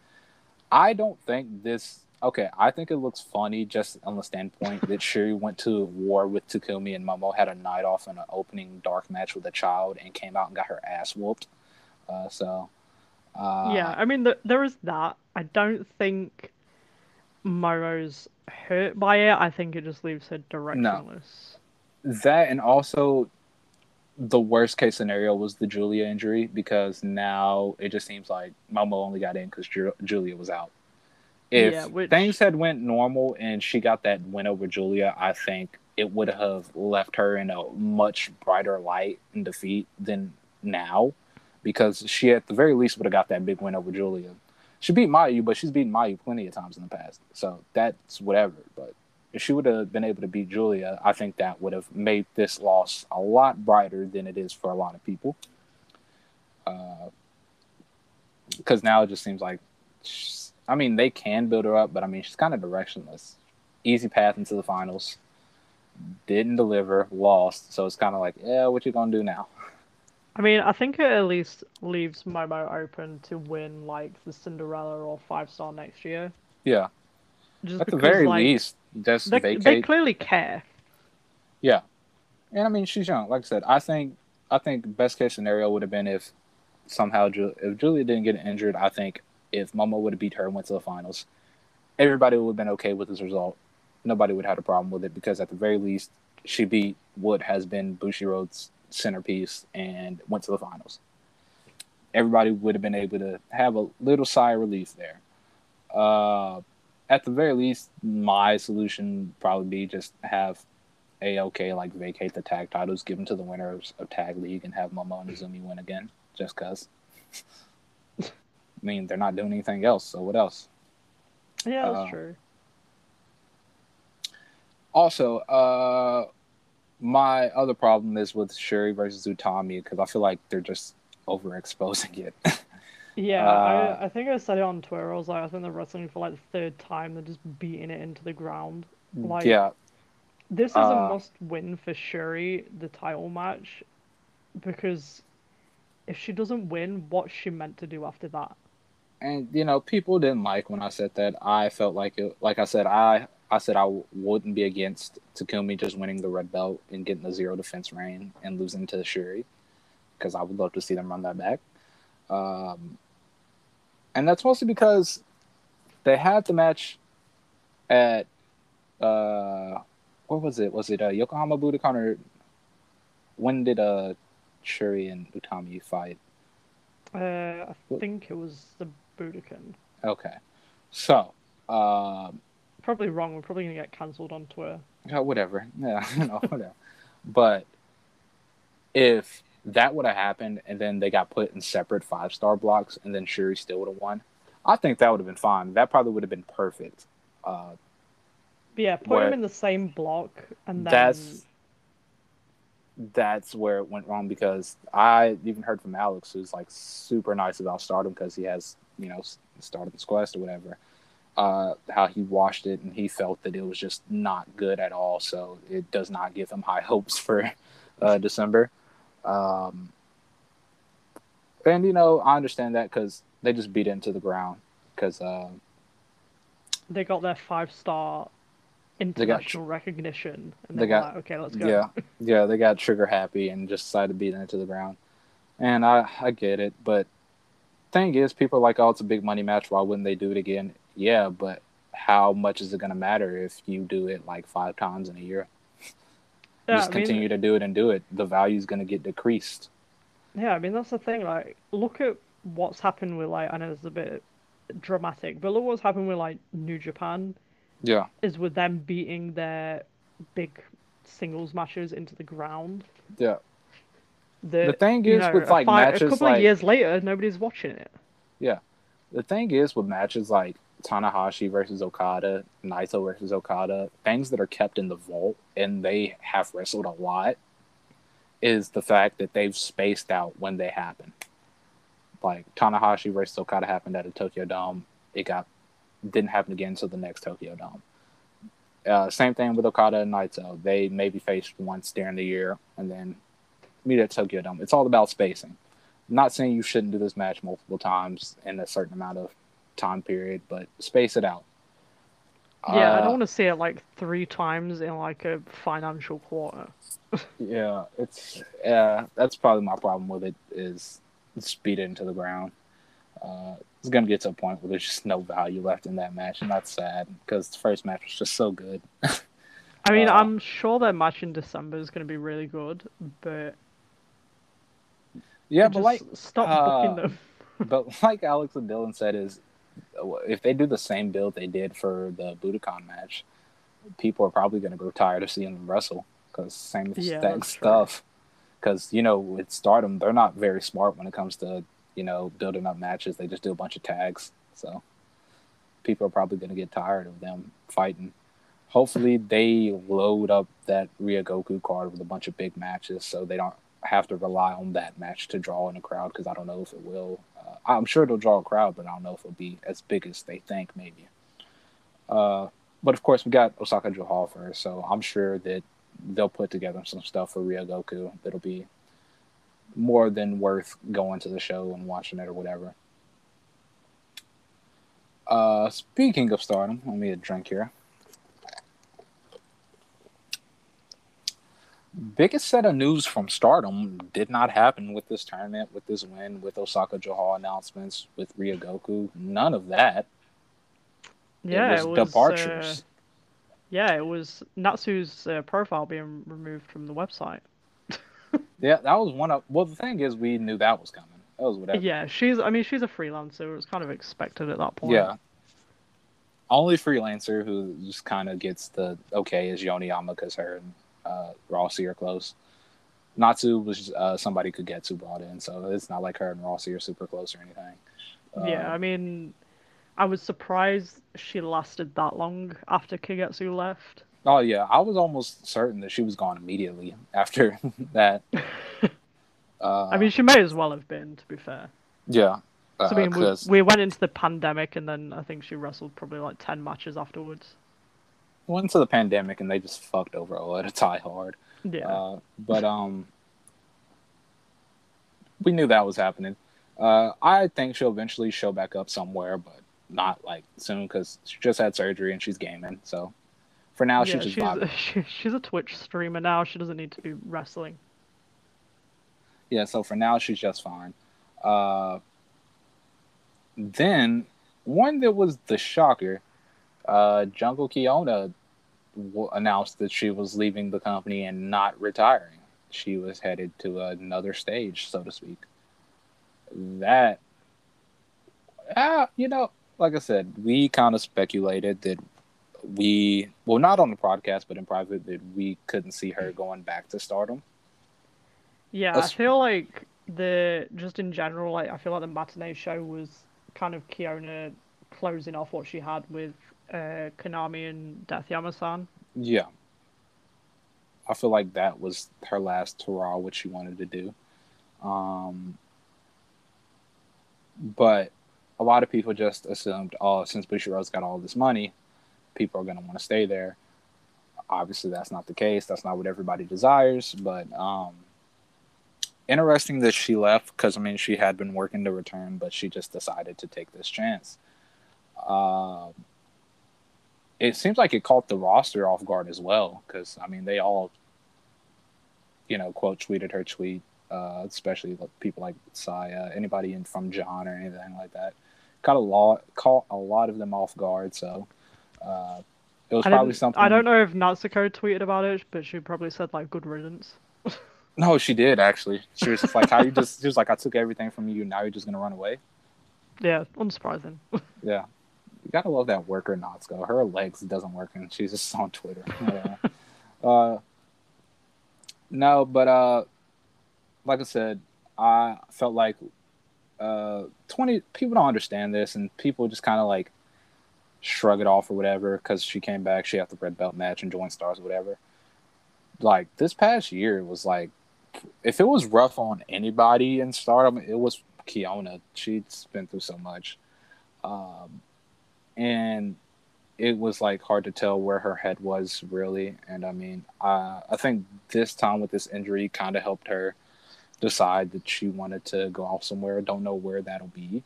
I don't think this. Okay, I think it looks funny just on the standpoint that Shuri went to war with Takumi and Momo, had a night off in an opening dark match with a child, and came out and got her ass whooped. Uh, so, uh, yeah, I mean, th- there is that. I don't think. Momo's hurt by it. I think it just leaves her directionless. That and also the worst case scenario was the Julia injury because now it just seems like Momo only got in because Ju- Julia was out. If Yeah, which- things had went normal and she got that win over Julia, I think it would have left her in a much brighter light in defeat than now because she at the very least would have got that big win over Julia. She beat Mayu, but she's beaten Mayu plenty of times in the past. So that's whatever. But if she would have been able to beat Julia, I think that would have made this loss a lot brighter than it is for a lot of people. Uh, because now it just seems like, I mean, they can build her up, but I mean, she's kind of directionless. Easy path into the finals. Didn't deliver, lost. So it's kind of like, yeah, what you gonna do now? I mean, I think it at least leaves Momo open to win like the Cinderella or five star next year. Yeah, Just at the because, very like, least, just they, vacate. they clearly care. Yeah, and I mean she's young. Like I said, I think I think best case scenario would have been if somehow Ju- if Julia didn't get injured. I think if Momo would have beat her and went to the finals, everybody would have been okay with this result. Nobody would have had a problem with it because at the very least she beat what has been Bushiroad's centerpiece and went to the finals. Everybody would have been able to have a little sigh of relief there. Uh, at the very least, my solution probably be just have a okay like vacate the tag titles, give them to the winners of tag league, and have Momo and Izumi win again, just cause. I mean, they're not doing anything else, so what else? Yeah, that's Uh, true. Also, uh, my other problem is with Shuri versus Utami because I feel like they're just overexposing it. Yeah, uh, I, I think I said it on Twitter. I was like, I think they're wrestling for like the third time. They're just beating it into the ground. Like, yeah, This is Uh, a must win for Shuri, the title match, because if she doesn't win, what's she meant to do after that? And you know people didn't like when I said that. I felt like it. Like I said, I I said I wouldn't be against Takumi just winning the red belt and getting the zero defense reign and losing to Shuri because I would love to see them run that back. Um, and that's mostly because they had the match at uh, what was it? Was it uh, Yokohama Budokan or when did uh Shuri and Utami fight? Uh, I think it was the Budokan. Okay, so um, Probably wrong. We're probably gonna get cancelled on Twitter. yeah, whatever, yeah, know, whatever. But if that would have happened and then they got put in separate five star blocks and then Shuri still would have won, I think that would have been fine. That probably would have been perfect. Uh, yeah, put him in the same block, and then that's that's where it went wrong because I even heard from Alex, who's like super nice about Stardom because he has you know Stardom's Quest or whatever. Uh, how he watched it and he felt that it was just not good at all. So it does not give him high hopes for uh, December. Um, and you know I understand that because they just beat it into the ground because uh, they got their five star got- recognition, and they got- like, okay, let's go. Yeah, yeah, they got trigger happy and just decided to beat it into the ground. And I, I get it, but thing is, people are like, oh, it's a big money match. Why wouldn't they do it again? Yeah, but how much is it going to matter if you do it like five times in a year? Yeah, just I mean, continue to do it and do it. The value is going to get decreased. Yeah, I mean that's the thing. Like, look at what's happened with like I know it's a bit dramatic, but look what's happened with like New Japan Yeah, is with them beating their big singles matches into the ground. yeah. The, The thing you is know, with, like, fi- matches a couple like- of years later, nobody's watching it. Yeah, the thing is with matches like Tanahashi versus Okada, Naito versus Okada, things that are kept in the vault and they have wrestled a lot is the fact that they've spaced out when they happen. Like Tanahashi versus Okada happened at a Tokyo Dome. It got didn't happen again until the next Tokyo Dome. Uh, same thing with Okada and Naito. They maybe faced once during the year and then meet at Tokyo Dome. It's all about spacing I'm not saying you shouldn't do this match multiple times in a certain amount of time period, but space it out. Yeah, I Uh, don't want to see it like three times in like a financial quarter. Yeah, it's yeah. That's probably my problem with it is speed it into the ground. Uh, it's gonna get to a point where there's just no value left in that match, and that's sad because the first match was just so good. I mean, Uh, I'm sure that match in December is going to be really good, but yeah, but like, stop uh, booking them. but like Alex and Dylan said, is if they do the same build they did for the Budokan match, people are probably gonna grow tired of seeing them wrestle because same Yeah, stuff. Because you know, with Stardom, they're not very smart when it comes to you know building up matches. They just do a bunch of tags, so people are probably gonna get tired of them fighting. Hopefully, they load up that Ryogoku card with a bunch of big matches, so they don't have to rely on that match to draw in a crowd. Because I don't know if it will. Uh, I'm sure it'll draw a crowd, but I don't know if it'll be as big as they think. Maybe. Uh, but of course, we got Osaka-jo Hall first, so I'm sure that they'll put together some stuff for Ryogoku that'll be more than worth going to the show and watching it or whatever. Uh, speaking of stardom, let me get a drink here. Biggest set of news from Stardom did not happen with this tournament, with this win, with Osaka-jo Hall announcements, with Ryogoku. None of that. yeah, it was, departures. Uh, yeah, it was Natsu's uh, profile being removed from the website. Yeah, that was one of. Well, the thing is, we knew that was coming. That was whatever. Yeah, she's. I mean, she's a freelancer. It was kind of expected at that point. Yeah. Only freelancer who just kind of gets the okay is Yoneyama because her and uh, Rossy are close. Natsu was uh, somebody Kagetsu brought in, so it's not like her and Rossi are super close or anything. Yeah, I Um, mean, I was surprised she lasted that long after Kagetsu left. Oh yeah, I was almost certain that she was gone immediately after that. Uh, I mean, she may as well have been, to be fair. yeah. Uh, 'Cause, I mean, we, 'cause- we went into the pandemic, and then I think she wrestled probably like ten matches afterwards. Went into the pandemic and they just fucked over Oedo Tai hard. Yeah, Uh, but um, we knew that was happening. Uh, I think she'll eventually show back up somewhere, but not like soon because she just had surgery and she's gaming. So for now, yeah, she's just she's she, she's a Twitch streamer now. She doesn't need to be wrestling. Yeah, so for now, she's just fine. Uh, then one that was the shocker, uh, Jungle Kyona w- announced that she was leaving the company and not retiring. She was headed to another stage, so to speak. That, ah, you know, like I said, we kind of speculated that we, well, not on the podcast, but in private, that we couldn't see her going back to stardom. Yeah, That's- I feel like the just in general, like I feel like the matinee show was kind of Kyona closing off what she had with uh, Konami and Death Yama-san. Yeah. I feel like that was her last hurrah, what she wanted to do. Um, but a lot of people just assumed, oh, since Bushiroad's got all this money, people are going to want to stay there. Obviously, that's not the case. That's not what everybody desires. But um, interesting that she left because, I mean, she had been working to return, but she just decided to take this chance. Um, it seems like it caught the roster off guard as well because I mean they all, you know, quote tweeted her tweet, uh, especially like people like Saya, anybody in from John or anything like that. Caught a lot, caught a lot of them off guard. So uh, it was I, probably something. I don't know if Natsuko tweeted about it, but she probably said like good riddance. No, she did actually. She was just like, "How you just?" She was like, "I took everything from you. Now you're just gonna run away." Yeah, unsurprising. Yeah. You gotta love that worker Natsuko. Her legs doesn't work and she's just on Twitter. Yeah. uh no, but uh like I said, I felt like uh twenty people don't understand this and people just kinda like shrug it off or whatever because she came back, she had the red belt match and joined stars or whatever. Like this past year was like if it was rough on anybody in stardom, it was Kyona. She'd been through so much. Um, and it was like hard to tell where her head was really. And I mean, uh, I think this time with this injury kind of helped her decide that she wanted to go off somewhere. Don't know where that'll be.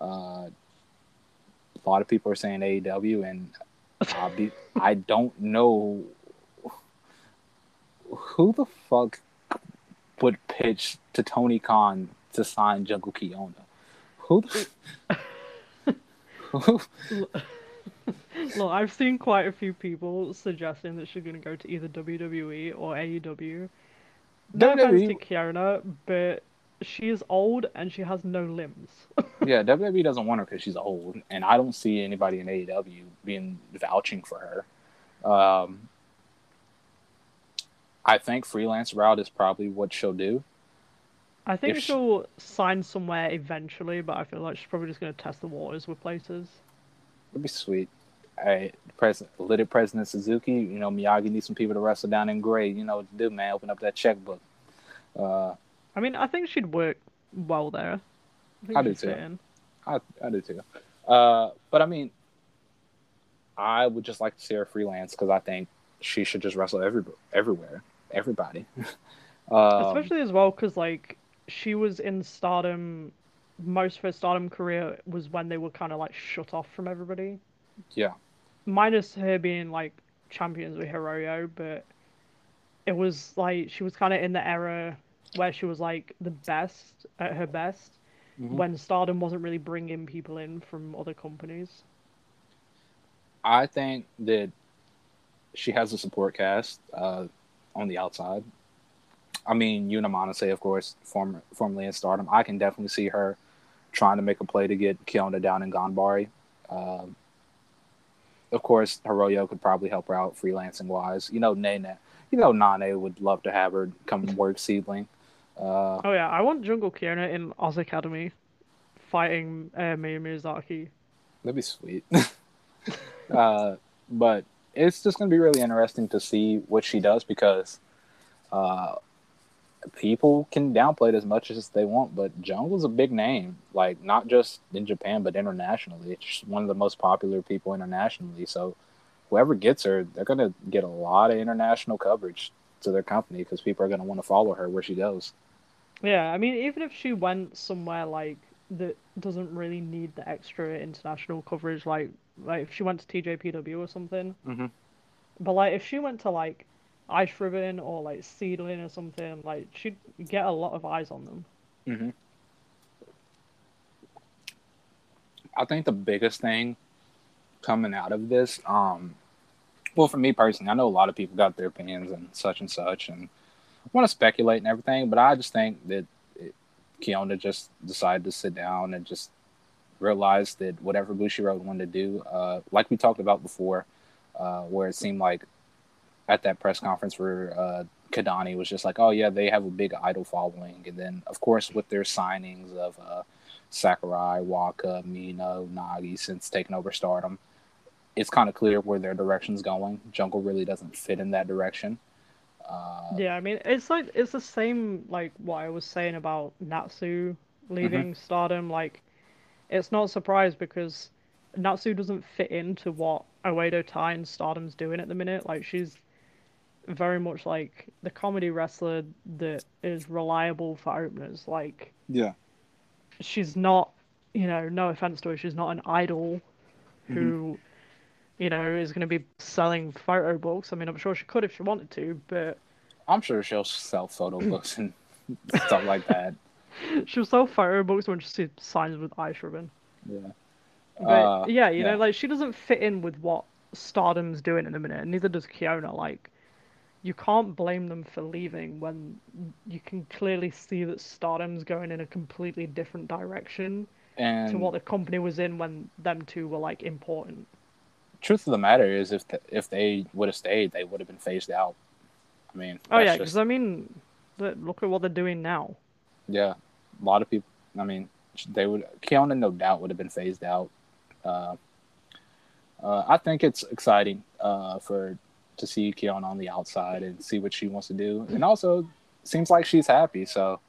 Uh, a lot of people are saying AEW, and I'll be, I don't know who the fuck would pitch to Tony Khan to sign Jungle Kyona. Who? The... Look, I've seen quite a few people suggesting that she's going to go to either WWE or AEW. No offense to Kyona, but she is old and she has no limbs. yeah, WWE doesn't want her because she's old, and I don't see anybody in AEW being vouching for her. Um, I think freelance route is probably what she'll do. I think If she- she'll sign somewhere eventually, but I feel like she's probably just going to test the waters with places. It'd be sweet. Hey, President, little President Suzuki, you know Miyagi needs some people to wrestle down in gray. You know what to do, man. Open up that checkbook. Uh, I mean, I think she'd work well there. think I do too. I I do too. Uh, but I mean, I would just like to see her freelance because I think she should just wrestle every everywhere, everybody. um, Especially as well because like she was in Stardom. Most of her Stardom career was when they were kind of like shut off from everybody. Yeah. Minus her being like champions with Hiroyo, but it was like she was kind of in the era where she was like the best at her best Mhm. when Stardom wasn't really bringing people in from other companies. I think that she has a support cast uh, on the outside. I mean, Yuna Manase, of course, former, formerly in Stardom. I can definitely see her trying to make a play to get Kyona down in Ganbare. Um, of course, Hiroyo could probably help her out freelancing wise. You know, Nene, you know, Nanae would love to have her come work Seedling. Uh, Oh yeah, I want Jungle Kiona in Oz Academy, fighting uh, Miyu Miyazaki. That'd be sweet. uh, but it's just going to be really interesting to see what she does because uh, people can downplay it as much as they want, but Jungle's a big name, like not just in Japan but internationally. It's just one of the most popular people internationally. So whoever gets her, they're going to get a lot of international coverage to their company because people are going to want to follow her where she goes. Yeah, I mean, even if she went somewhere like that doesn't really need the extra international coverage, like like if she went to TJPW or something. Mhm. But like if she went to like Ice Ribbon or like Seedling or something, like she'd get a lot of eyes on them. hmm I think the biggest thing coming out of this, um, well, for me personally, I know a lot of people got their opinions and such and such, and want to speculate and everything, but I just think that it, Kyona just decided to sit down and just realize that whatever Bushiroad wanted to do, uh, like we talked about before, uh, where it seemed like at that press conference where uh, Kidani was just like, oh yeah, they have a big idol following, and then of course with their signings of uh, Sakurai, Waka, Mino, Nagi since taking over Stardom, it's kind of clear where their direction's going. Jungle really doesn't fit in that direction. Uh, Yeah, I mean, it's like it's the same like what I was saying about Natsu leaving Stardom. Like, it's not a surprise because Natsu doesn't fit into what Oedo Tai and Stardom's doing at the minute. Like, she's very much like the comedy wrestler that is reliable for openers. Like, Yeah. she's not, you know, no offense to her, she's not an idol who, you know, is going to be selling photo books. I mean, I'm sure she could if she wanted to, but I'm sure she'll sell photo books and stuff like that. She'll sell photo books when she signs with Ice Ribbon. Yeah. But Uh, yeah, you yeah. know, like she doesn't fit in with what Stardom's doing in the minute, and neither does Kyona. Like, you can't blame them for leaving when you can clearly see that Stardom's going in a completely different direction And to what the company was in when them two were like important. truth of the matter is, if th- if they would have stayed, they would have been phased out. I mean, Oh yeah, just- because I mean, look at what they're doing now. Yeah, a lot of people. I mean, they would. Kyona no doubt, would have been phased out. Uh, uh, I think it's exciting uh, for to see Kyona on the outside and see what she wants to do, and also seems like she's happy. So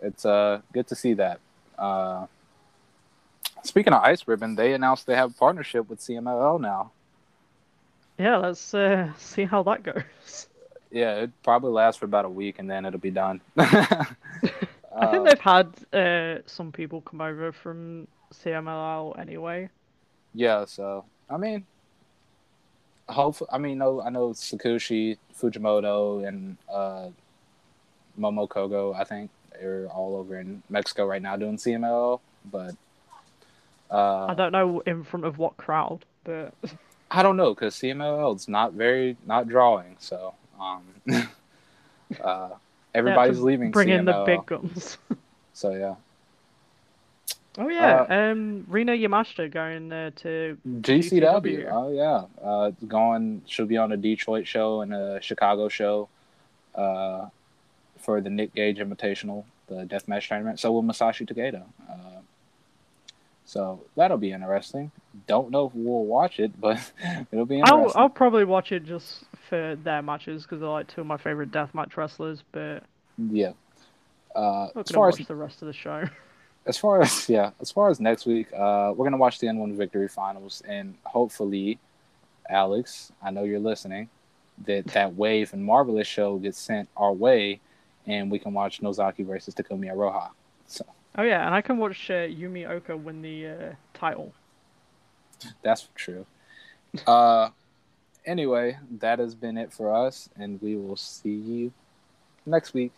it's uh, good to see that. Uh, speaking of Ice Ribbon, they announced they have a partnership with CMLL now. Yeah, let's uh, see how that goes. Yeah, it probably lasts for about a week, and then it'll be done. I think they've had uh, some people come over from CMLL anyway. Yeah, so I mean, hopefully, I mean, no, I know Tsukushi, Fujimoto, and uh, Momo Kohgo. I think they're all over in Mexico right now doing CMLL, but Uh, I don't know in front of what crowd, but I don't know because CMLL is not very not drawing, so um, uh, everybody's leaving. bring in the big guns. So yeah, oh yeah, Uh, um, Rina Yamashita going uh, to GCW. GCW. Oh yeah, uh, going. She'll be on a Detroit show and a Chicago show, uh, for the Nick Gage Invitational, the deathmatch tournament. So will Masashi Takeda. Uh, so that'll be interesting. Don't know if we'll watch it, but it'll be I'll. I'll probably watch it just for their matches because they're like two of my favorite deathmatch wrestlers. But Yeah. Uh, I'm not as far watch as the rest of the show. as far as yeah, as far as next week, uh, we're gonna watch the N-1 Victory Finals, and hopefully, Alex, I know you're listening, that that Wave and Marvelous show gets sent our way, and we can watch Nozaki versus Takumi Iroha. So Oh yeah, and I can watch uh, Yumi Ohka win the uh, title. that's true. Uh, anyway, that has been it for us, and we will see you next week.